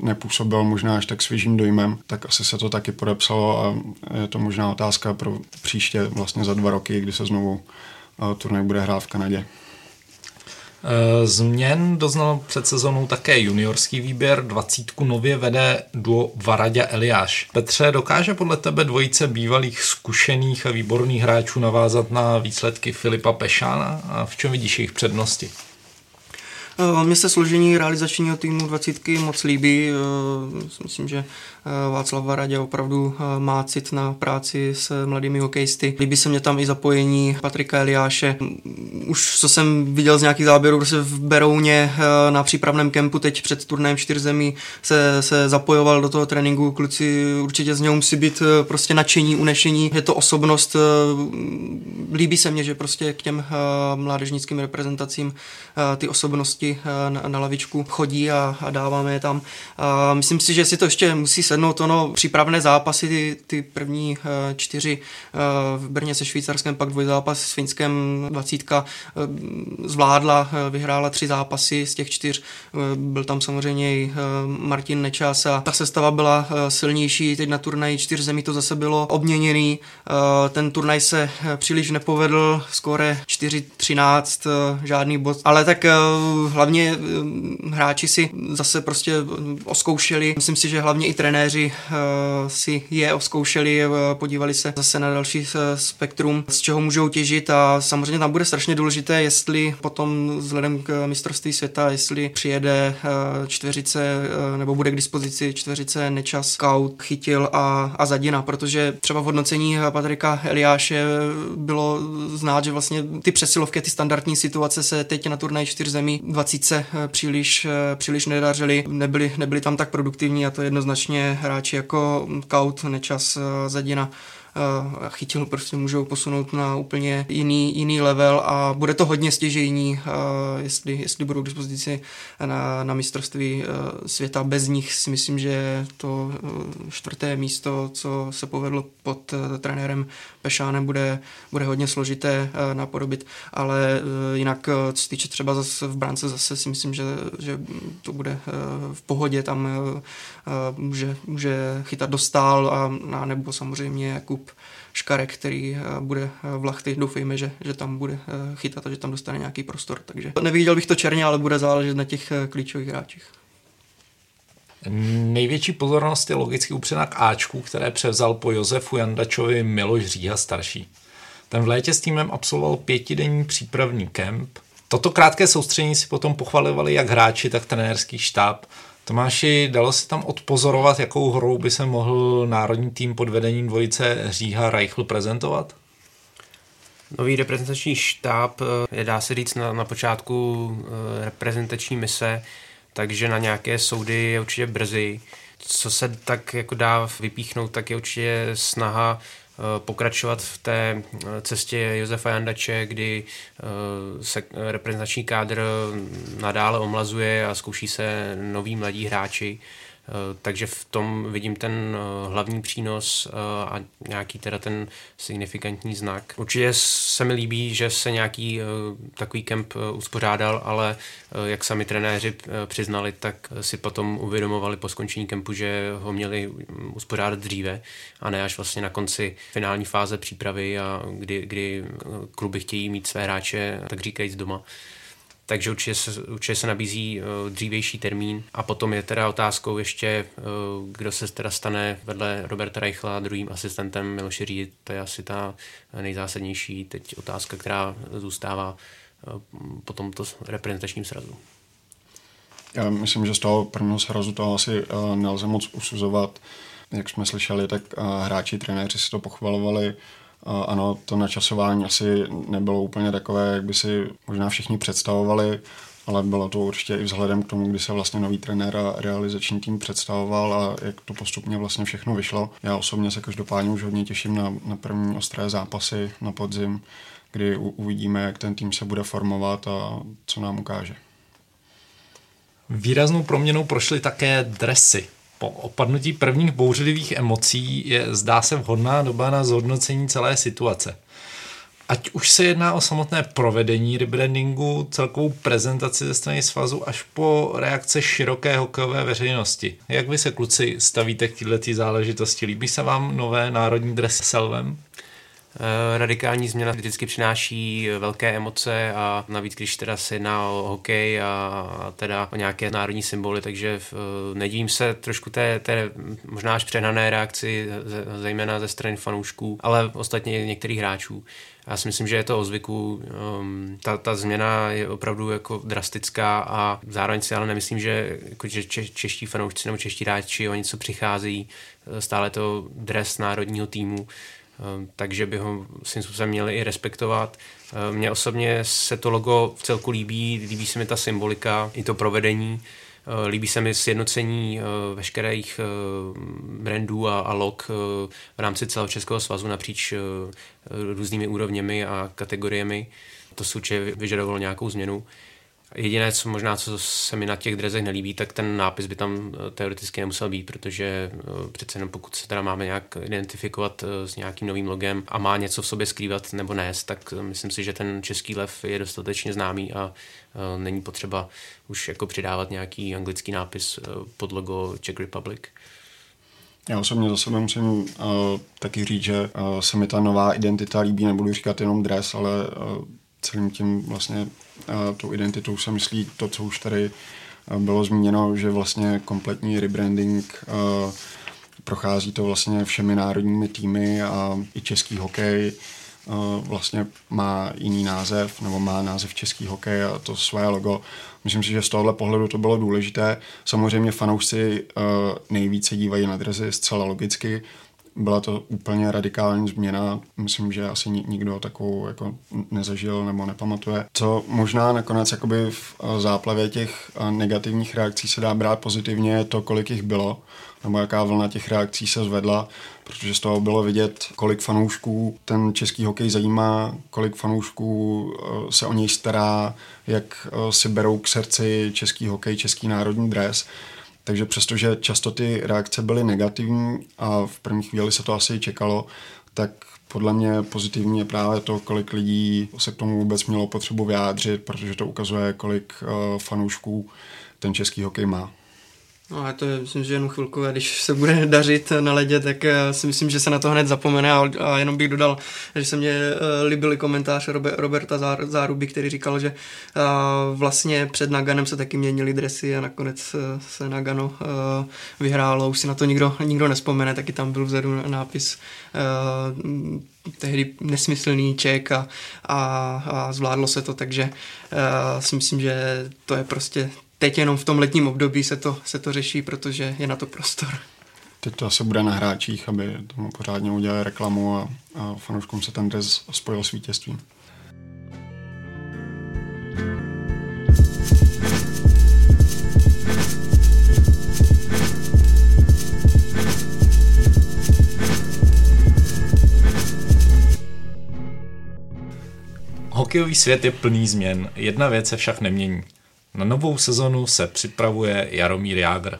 nepůsobil možná až tak svěžím dojmem, tak asi se to taky podepsalo a je to možná otázka pro příště vlastně za dva roky, kdy se znovu turnaj bude hrát v Kanadě. Eh, změn doznal před sezónou také juniorský výběr, dvacítku nově vede duo Varadě Eliáš. Petře, dokáže podle tebe dvojice bývalých zkušených a výborných hráčů navázat na výsledky Filipa Pešána a v čem vidíš jejich přednosti? Eh, mně se složení realizačního týmu 20 moc líbí. Eh, myslím, že eh, Václav Varadě opravdu má cit na práci s mladými hokejisty. Líbí se mě tam i zapojení Patrika Eliáše. Už co jsem viděl z nějakých záběrů, prostě v Berouně na přípravném kempu teď před turnajem čtyř zemí se, se zapojoval do toho tréninku. Kluci určitě z něho musí být prostě nadšení, unešení. Je to osobnost. Líbí se mně, že prostě k těm mládežnickým reprezentacím ty osobnosti eh, na, na lavičku chodí a, a dáváme je tam. A myslím si, že si to ještě musí sednout ono přípravné zápasy, ty, ty první eh, čtyři eh, v Brně se Švýcarskem, pak dvojzápas s Finskem, dvacítka zvládla, vyhrála tři zápasy z těch čtyř. Byl tam samozřejmě i Martin Nečas a ta sestava byla silnější. Teď na turnaji čtyř zemí to zase bylo obměněný. Ten turnaj se příliš nepovedl, skóre 4-13, žádný bod. Ale tak hlavně eh, hráči si zase prostě oskoušeli. Myslím si, že hlavně i trenéři eh, si je oskoušeli, eh, podívali se zase na další spektrum, z čeho můžou těžit a samozřejmě tam bude strašně důležité, jestli potom vzhledem k mistrovství světa, jestli přijede čtveřice nebo bude k dispozici čtveřice Nečas, Scout, Chytil a, a Zadina, protože třeba v hodnocení Patrika Eliáše bylo znát, že vlastně ty přesilovky, ty standardní situace se teď na turnaj čtyř zemí 20 eh, příliš, eh, příliš nedařili, nebyli, nebyli tam tak produktivní a to jednoznačně hráči jako Kaut, Nečas, eh, Zadina chytil prostě můžou posunout na úplně jiný, jiný level a bude to hodně stěžejní, jestli, jestli budou k dispozici na, na mistrovství světa. Bez nich si myslím, že to čtvrté místo, co se povedlo pod trenérem Pešánem, bude, bude hodně složité napodobit, ale jinak co se týče třeba zase v bránce zase si myslím, že, že to bude v pohodě, tam může, může chytat dostal a, a nebo samozřejmě Jakub Škarek, který eh, bude eh, v Lachty. Doufejme, že, že tam bude eh, chytat a že tam dostane nějaký prostor. Takže neviděl bych to černě, ale bude záležet na těch klíčových hráčích. Největší pozornost je logicky upřena k Ačku, které převzal po Josefu Jandačovi Miloš Říha starší. Ten v létě s týmem absolvoval pětidenní přípravný kemp. Toto krátké soustředění si potom pochvalovali jak hráči, tak trenérský štáb Tomáši, dalo se tam odpozorovat, jakou hrou by se mohl národní tým pod vedením dvojice Říha Reichl prezentovat? Nový reprezentační štáb eh, je, dá se říct, na, na počátku eh, reprezentační mise, takže na nějaké soudy je určitě brzy. Co se tak jako dá vypíchnout, tak je určitě snaha pokračovat v té cestě Josefa Jandače, kdy se reprezentační kádr nadále omlazuje a zkouší se noví mladí hráči. Eh, takže v tom vidím ten eh, hlavní přínos eh, a nějaký teda ten signifikantní znak. Určitě se mi líbí, že se nějaký takový kemp uspořádal, ale jak sami trenéři přiznali, tak si potom uvědomovali po skončení kempu, že ho měli mm, uspořádat dříve a ne až vlastně na konci finální fáze přípravy, a kdy, kdy kluby chtějí mít své hráče, tak říkajíc doma takže určitě se, určitě se nabízí uh, dřívější termín a potom je teda otázkou ještě, uh, kdo se teda stane vedle Roberta Reichla druhým asistentem Miloše Řídy, to je asi ta nejzásadnější teď otázka, která zůstává uh, po tomto reprezentačním srazu. Já myslím, že z toho prvního srazu to asi nelze moc usuzovat. Jak jsme slyšeli, tak hráči, trenéři si to pochvalovali ano, to načasování asi nebylo úplně takové, jak by si možná všichni představovali, ale bylo to určitě i vzhledem k tomu, kdy se vlastně nový trenér a realizační tým představoval a jak to postupně vlastně všechno vyšlo. Já osobně se každopádně už hodně těším na, na první ostré zápasy na podzim, kdy u, uvidíme, jak ten tým se bude formovat a co nám ukáže. Výraznou proměnou prošly také dresy. Po opadnutí prvních bouřlivých emocí je, zdá se, vhodná doba na zhodnocení celé situace. Ať už se jedná o samotné provedení rebrandingu, celkovou prezentaci ze strany svazu až po reakce široké hokejové veřejnosti. Jak vy se kluci stavíte k této záležitosti? Líbí se vám nové národní dresy Selvem? Eh, radikální změna vždycky přináší velké emoce a navíc, když teda se jedná o hokej a teda o nějaké národní symboly, takže eh, nedím se trošku té, té možná až přehnané reakci, zejména ze strany fanoušků, ale ostatně některých hráčů. Já si myslím, že je to o zvyku. Um, ta, ta změna je opravdu jako drastická a zároveň si ale nemyslím, že, jako, že če, čeští fanoušci nebo čeští hráči o něco přichází. Stále to dres národního týmu Ehm, takže by ho svým způsobem měli i respektovat. Ehm, mně osobně se to logo v celku líbí, líbí se mi ta symbolika, i to provedení. Ehm, líbí se mi sjednocení veškerých brandů a, a log v rámci celého Českého svazu napříč různými úrovněmi a kategoriemi. To si určitě vyžadovalo nějakou změnu. Jediné, co možná, co se mi na těch drezech nelíbí, tak ten nápis by tam eh, teoreticky nemusel být, protože eh, přece jenom pokud se teda máme nějak identifikovat eh, s nějakým novým logem a má něco v sobě skrývat nebo nést, tak myslím si, že ten český lev je dostatečně známý a není potřeba už jako přidávat nějaký anglický nápis pod logo Czech Republic. Já osobně za sebe musím uh, taky říct, že uh, se mi ta nová identita líbí, nebudu říkat jenom dres, ale uh, celým tím vlastně tou identitou se myslí to, co už tady bylo zmíněno, že vlastně kompletní rebranding prochází to vlastně všemi národními týmy a i český hokej vlastně má jiný název, nebo má název český hokej a to svoje logo. Myslím si, že z tohohle pohledu to bylo důležité. Samozřejmě fanoušci nejvíce dívají na drezy zcela logicky, byla to úplně radikální změna. Myslím, že asi nikdo takovou jako nezažil nebo nepamatuje. Co možná nakonec jakoby v záplavě těch negativních reakcí se dá brát pozitivně, je to, kolik jich bylo, nebo jaká vlna těch reakcí se zvedla, protože z toho bylo vidět, kolik fanoušků ten český hokej zajímá, kolik fanoušků e, se o něj stará, jak si berou k srdci český hokej, český národní dres. Takže přestože často ty reakce byly negativní a v první chvíli se to asi čekalo, tak podle mě pozitivní je právě to, kolik lidí se k tomu vůbec mělo potřebu vyjádřit, protože to ukazuje, kolik uh, fanoušků ten český hokej má. No a to je, myslím, že jenom chvilkové, když se bude [laughs] dařit na ledě, tak eh, si myslím, že se na to hned zapomene. A, a jenom bych dodal, že se mně uh, líbily komentáře Roberta Zár, Záruby, který říkal, že uh, vlastně před Naganem se taky měnily dresy a nakonec uh, se Nagano uh, vyhrálo, už si na to nikdo, nikdo nespomene, taky tam byl vzadu nápis uh, tehdy nesmyslný ček a, a, a zvládlo se to, takže uh, si myslím, že to je prostě teď jenom v tom letním období se to, se to řeší, protože je na to prostor. Teď to asi bude na hráčích, aby tomu pořádně udělali reklamu a, a fanouškům se ten dres spojil s vítězstvím. Hokejový svět je plný změn. Jedna věc se však nemění. Na novou sezonu se připravuje Jaromír Jágr.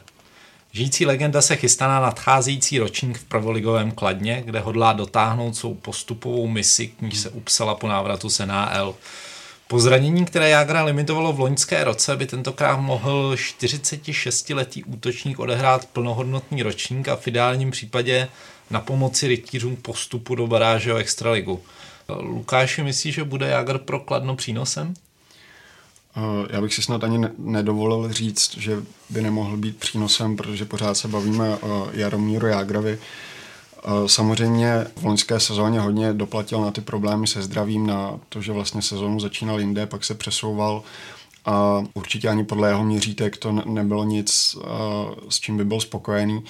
Žijící legenda se chystá na nadcházející ročník v prvoligovém Kladně, kde hodlá dotáhnout svou postupovou misi, k níž se upsala po návratu z NHL. Po zranění, které Jágra limitovalo v loňské roce, by tentokrát mohl 46-letý útočník odehrát plnohodnotný ročník a v ideálním případě na pomoci rytířům postupu do baráže o extraligu. Lukáši, myslíš, že bude Jágr pro Kladno přínosem? Eh, já bych si snad ani nedovolil říct, že by nemohl být přínosem, protože pořád se bavíme o Jaromíru Jágrovi. Eh, samozřejmě v loňské sezóně hodně doplatil na ty problémy se zdravím, na to, že vlastně sezónu začínal jinde, pak se přesouval a určitě ani podle jeho měřítek to nebylo nic, eh, s čím by byl spokojený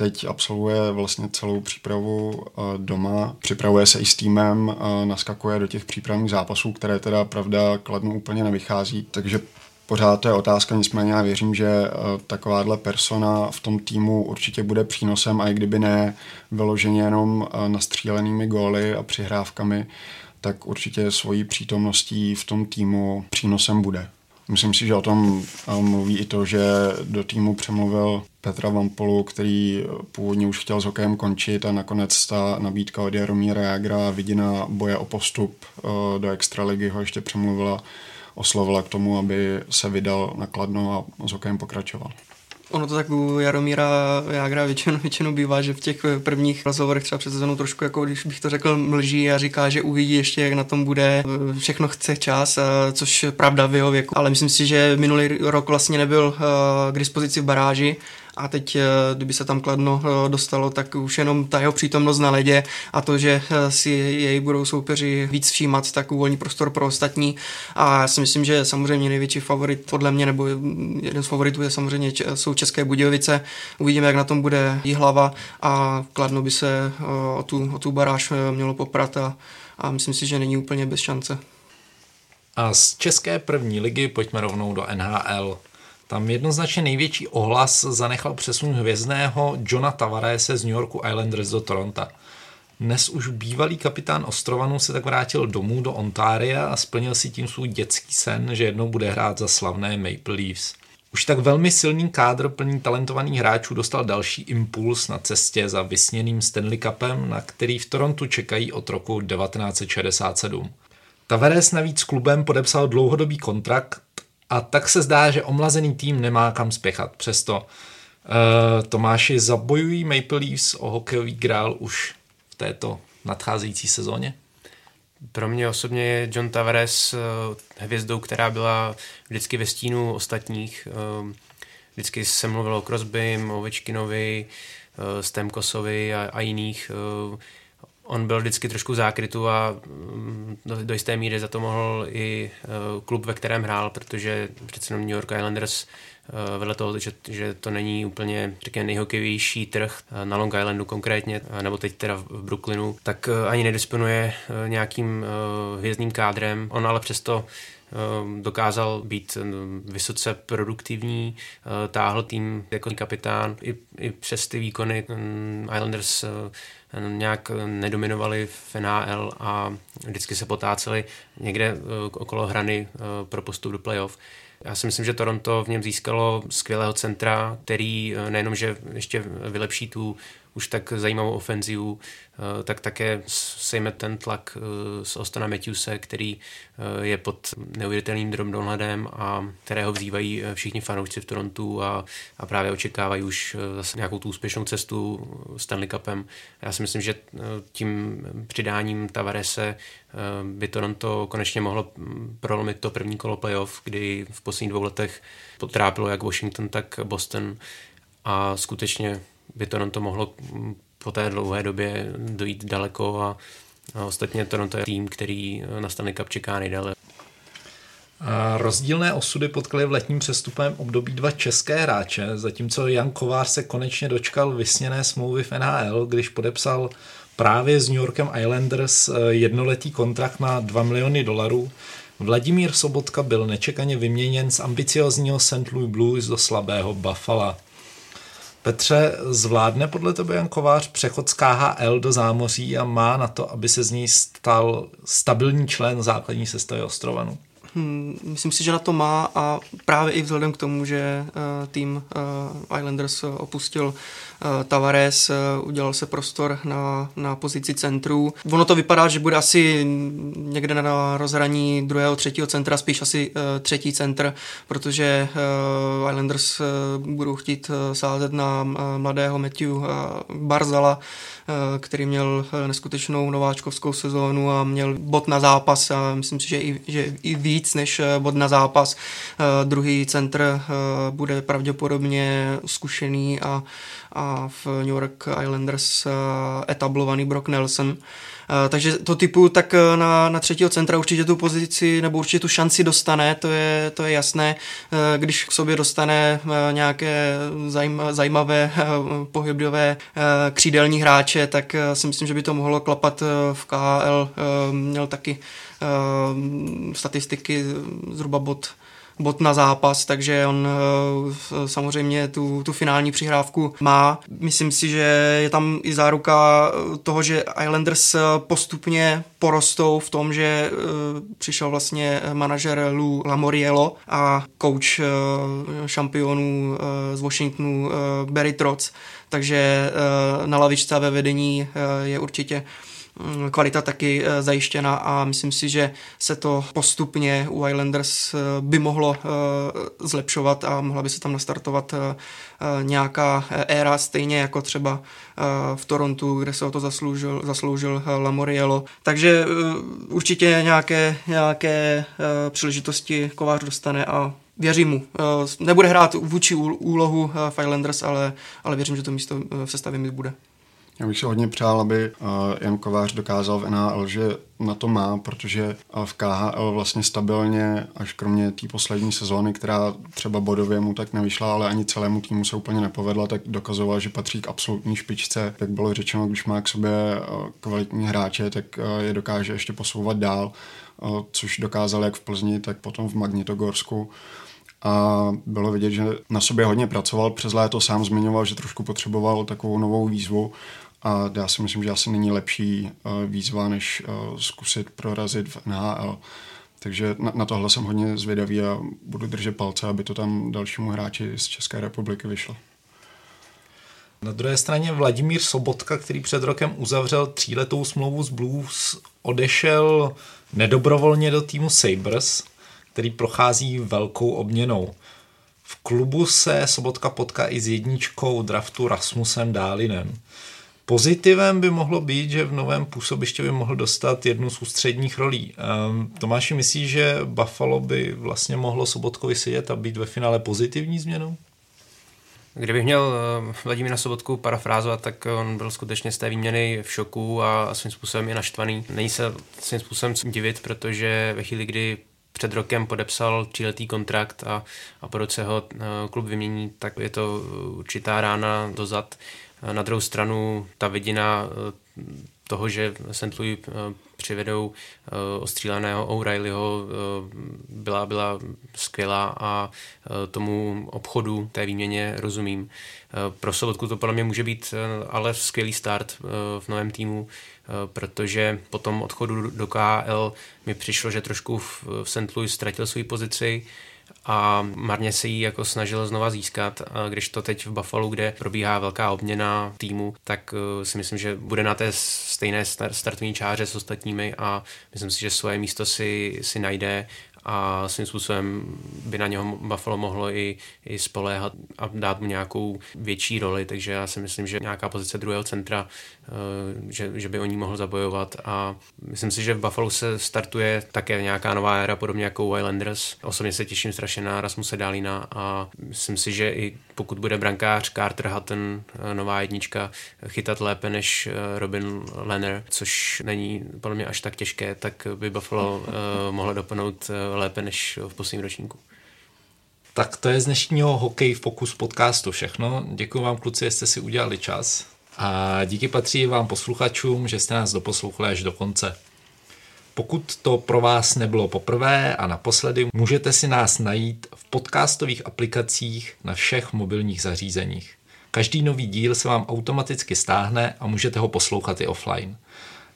teď absolvuje vlastně celou přípravu eh, doma, připravuje se i s týmem, eh, naskakuje do těch přípravných zápasů, které teda pravda kladnu úplně nevychází, takže pořád to je otázka, nicméně já věřím, že eh, takováhle persona v tom týmu určitě bude přínosem a i kdyby ne vyloženě jenom nastřílenými góly a přihrávkami, tak určitě svojí přítomností v tom týmu přínosem bude. Myslím si, že o tom mluví i to, že do týmu přemluvil Petra Vampolu, který původně už chtěl s hokejem končit a nakonec ta nabídka od Jaromíra Jagra a vidina boje o postup eh, do extraligy ho ještě přemluvila, oslovila k tomu, aby se vydal na Kladno a s hokejem pokračoval. Ono to tak u Jaromíra Jágra většinou, většinou bývá, že v těch prvních rozhovorech třeba před sezónou trošku, jako když bych to řekl, mlží a říká, že uvidí ještě, jak na tom bude, všechno chce čas, což pravda v jeho věku. Ale myslím si, že minulý rok vlastně nebyl k dispozici v baráži a teď, eh, kdyby se tam Kladno eh, dostalo, tak už jenom ta jeho přítomnost na ledě a to, že eh, si jej budou soupeři víc všímat, tak uvolní prostor pro ostatní a já si myslím, že samozřejmě největší favorit podle mě, nebo jeden z favoritů je samozřejmě jsou České Budějovice. Uvidíme, jak na tom bude hlava a Kladno by se o tu, o tu baráž mělo poprat a, a myslím si, že není úplně bez šance. A z České první ligy pojďme rovnou do NHL. Tam jednoznačně největší ohlas zanechal přesun hvězdného Johna Tavarese z New Yorku Islanders do Toronto. Dnes už bývalý kapitán Ostrovanu se tak vrátil domů do Ontária a splnil si tím svůj dětský sen, že jednou bude hrát za slavné Maple Leafs. Už tak velmi silný kádr plný talentovaných hráčů dostal další impuls na cestě za vysněným Stanley Cupem, na který v Torontu čekají od roku 1967. Tavares navíc s klubem podepsal dlouhodobý kontrakt a tak se zdá, že omlazený tým nemá kam spěchat. Přesto uh, Tomáši zabojují Maple Leafs o hokejový grál už v této nadcházející sezóně? Pro mě osobně je John Tavares uh, hvězdou, která byla vždycky ve stínu ostatních. Uh, vždycky se mluvilo o Crosbym, o Večkinovi, Stemkosovi a, a jiných. On byl vždycky trošku zákrytu a mm, do, do jisté míry za to mohl i uh, klub, ve kterém hrál, protože přece New York Islanders vedle toho, že, že to není úplně řekněme, nejhokevější trh uh, na Long Islandu konkrétně, uh, nebo teď teda v Brooklynu, tak ani nedisponuje nějakým hvězdným kádrem. On ale přesto dokázal být vysoce produktivní, táhl tým jako kapitán. I, i přes ty výkony mm, Islanders nějak nedominovali v NHL a vždycky se potáceli někde eh, okolo hrany eh, pro postup do playoff. Já si myslím, že Toronto v něm získalo skvělého centra, který eh, nejenom, že ještě vylepší tu už tak zajímavou ofenzivu, eh, tak také sejme ten tlak eh, z Ostana Matthewse, který eh, je pod neuvěřitelným drobnohledem a kterého vzývají všichni fanoušci v Torontu a, a právě očekávají už zase nějakou tu úspěšnou cestu Stanley Cupem. Já si myslím, že tím přidáním Tavarese by Toronto konečně mohlo hm, prolomit to první kolo playoff, kdy v posledních dvou letech potrápilo jak Washington, tak Boston a skutečně by Toronto mohlo po té dlouhé době dojít daleko a, a ostatně Toronto je tým, který na Stanley Cup čeká nejdéle. A rozdílné osudy potkaly v letním přestupem období dva české hráče, zatímco Jan Kovář se konečně dočkal vysněné smlouvy v NHL, když podepsal právě s New Yorkem Islanders eh, jednoletý kontrakt na 2 miliony dolarů. Vladimír Sobotka byl nečekaně vyměněn z ambiciozního St. Louis Blues do slabého Buffalo. Petře, zvládne podle tebe Jan Kovář přechod z KHL do zámoří a má na to, aby se z ní stal stabilní člen základní sestavy Ostrovanu? Hmm, myslím si, že na to má a právě i vzhledem k tomu, že uh, tým uh, Islanders opustil uh, Tavares, uh, udělal se prostor na, na pozici centrů. Ono to vypadá, že bude asi někde na rozhraní druhého, třetího centra, spíš asi uh, třetí centr, protože Islanders budou chtít sázet na mladého Matthew Barzala, který měl neskutečnou nováčkovskou sezónu a měl bod na zápas a myslím si, že i, že i víc než eh, bod na zápas. Eh, druhý centr eh, bude pravděpodobně zkušený a, a v New York Islanders etablovaný Brock Nelson. Takže to typu tak na, na třetího centra určitě tu pozici nebo určitě tu šanci dostane, to je, to je jasné. Když k sobě dostane nějaké zajímavé pohybové křídelní hráče, tak si myslím, že by to mohlo klapat v KHL. Měl taky statistiky zhruba bod bod na zápas, takže on uh, samozřejmě tu, tu finální přihrávku má. Myslím si, že je tam i záruka toho, že Islanders postupně porostou v tom, že přišel vlastně manažer Lou Lamoriello a coach šampionů z Washingtonu Barry Trotz, takže na lavičce ve vedení je určitě kvalita taky eh, zajištěna a myslím si, že se to postupně u Islanders eh, by mohlo eh, zlepšovat a mohla by se tam nastartovat nějaká éra, stejně jako třeba v Torontu, kde se o to zasloužil, zasloužil Lamoriello. Takže určitě nějaké, nějaké příležitosti Kovář dostane a věřím mu. Nebude hrát vůči úlohu v Islanders, ale, ale věřím, že to místo v sestavě mi bude. Já bych si hodně přál, aby uh, Jan Kovář dokázal v NHL, že na to má, protože uh, v KHL vlastně stabilně, až kromě té poslední sezóny, která třeba bodově mu tak nevyšla, ale ani celému týmu se úplně nepovedla, tak dokazoval, že patří k absolutní špičce. Jak bylo řečeno, když má k sobě uh, kvalitní hráče, tak je dokáže ještě posouvat dál, což dokázal jak v Plzni, tak potom v Magnitogorsku a bylo vidět, že na sobě hodně pracoval. Přes léto sám zmiňoval, že trošku potřeboval takovou novou výzvu a já si myslím, že asi není lepší uh, výzva, než uh, zkusit prorazit v NHL. Takže na, na tohle jsem hodně zvědavý a budu držet palce, aby to tam dalšímu hráči z České republiky vyšlo. Na druhé straně Vladimír Sobotka, který před rokem uzavřel tříletou smlouvu s Blues, odešel nedobrovolně do týmu Sabres, který prochází velkou obměnou. V klubu se Sobotka potká i s jedničkou draftu Rasmusem Dálinem. Pozitivem by mohlo být, že v novém působišti by mohl dostat jednu z ústředních rolí. Um, Tomáši, myslí, že Buffalo by vlastně mohlo Sobotkovi sedět a být ve finále pozitivní změnou? Kdybych měl eh, Vladimíra Sobotku parafrázovat, tak on byl skutečně z té výměny v šoku a svým způsobem je naštvaný. Není se svým způsobem divit, protože ve chvíli, kdy před rokem podepsal tříletý kontrakt a, a po roce ho eh, klub vymění, tak je to určitá rána dozad. Na druhou stranu ta vidina eh, toho, že St. Louis eh, přivedou ostříleného O'Reillyho, byla, byla skvělá a tomu obchodu, té výměně rozumím. Pro Sobotku to podle mě může být ale skvělý start v novém týmu, protože po tom odchodu do KL mi přišlo, že trošku v St. Louis ztratil svou pozici, a marně se jí jako snažil znova získat, když to teď v Buffalo, kde probíhá velká obměna týmu, tak eh, si myslím, že bude na té stejné startovní čáře s ostatními a myslím si, že svoje místo si, si najde a svým způsobem by na něho Buffalo mohlo i, i spoléhat a dát mu nějakou větší roli, takže já si myslím, že nějaká pozice druhého centra, eh, že, že by o ní mohl zabojovat a myslím si, že v Buffalo se startuje také nějaká nová éra, podobně jako Islanders. Osobně se těším strašně na Rasmuse Dálina a myslím si, že i pokud bude brankář Carter Hutton, eh, nová jednička, chytat lépe než eh, Robin Lenner, což není podle mě až tak těžké, tak by Buffalo mohlo doplnout lépe než v posledním ročníku. Tak to je z dnešního Hokej Focus podcastu všechno. Děkuji vám kluci, že jste si udělali čas. A díky patří vám posluchačům, že jste nás doposlouchali až do konce. Pokud to pro vás nebylo poprvé a naposledy, můžete si nás najít v podcastových aplikacích na všech mobilních zařízeních. Každý nový díl se vám automaticky stáhne a můžete ho poslouchat i offline.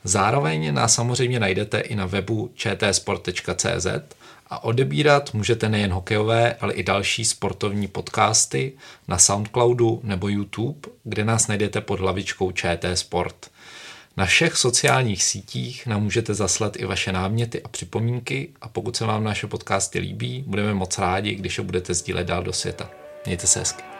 Zároveň nás samozřejmě najdete i na webu čtsport.cz a odebírat můžete nejen hokejové, ale i další sportovní podcasty na Soundcloudu nebo YouTube, kde nás najdete pod hlavičkou ČT Sport. Na všech sociálních sítích nám můžete zaslat i vaše náměty a připomínky a pokud se vám naše podcasty líbí, budeme moc rádi, když je budete sdílet dál do světa. Mějte se hezky.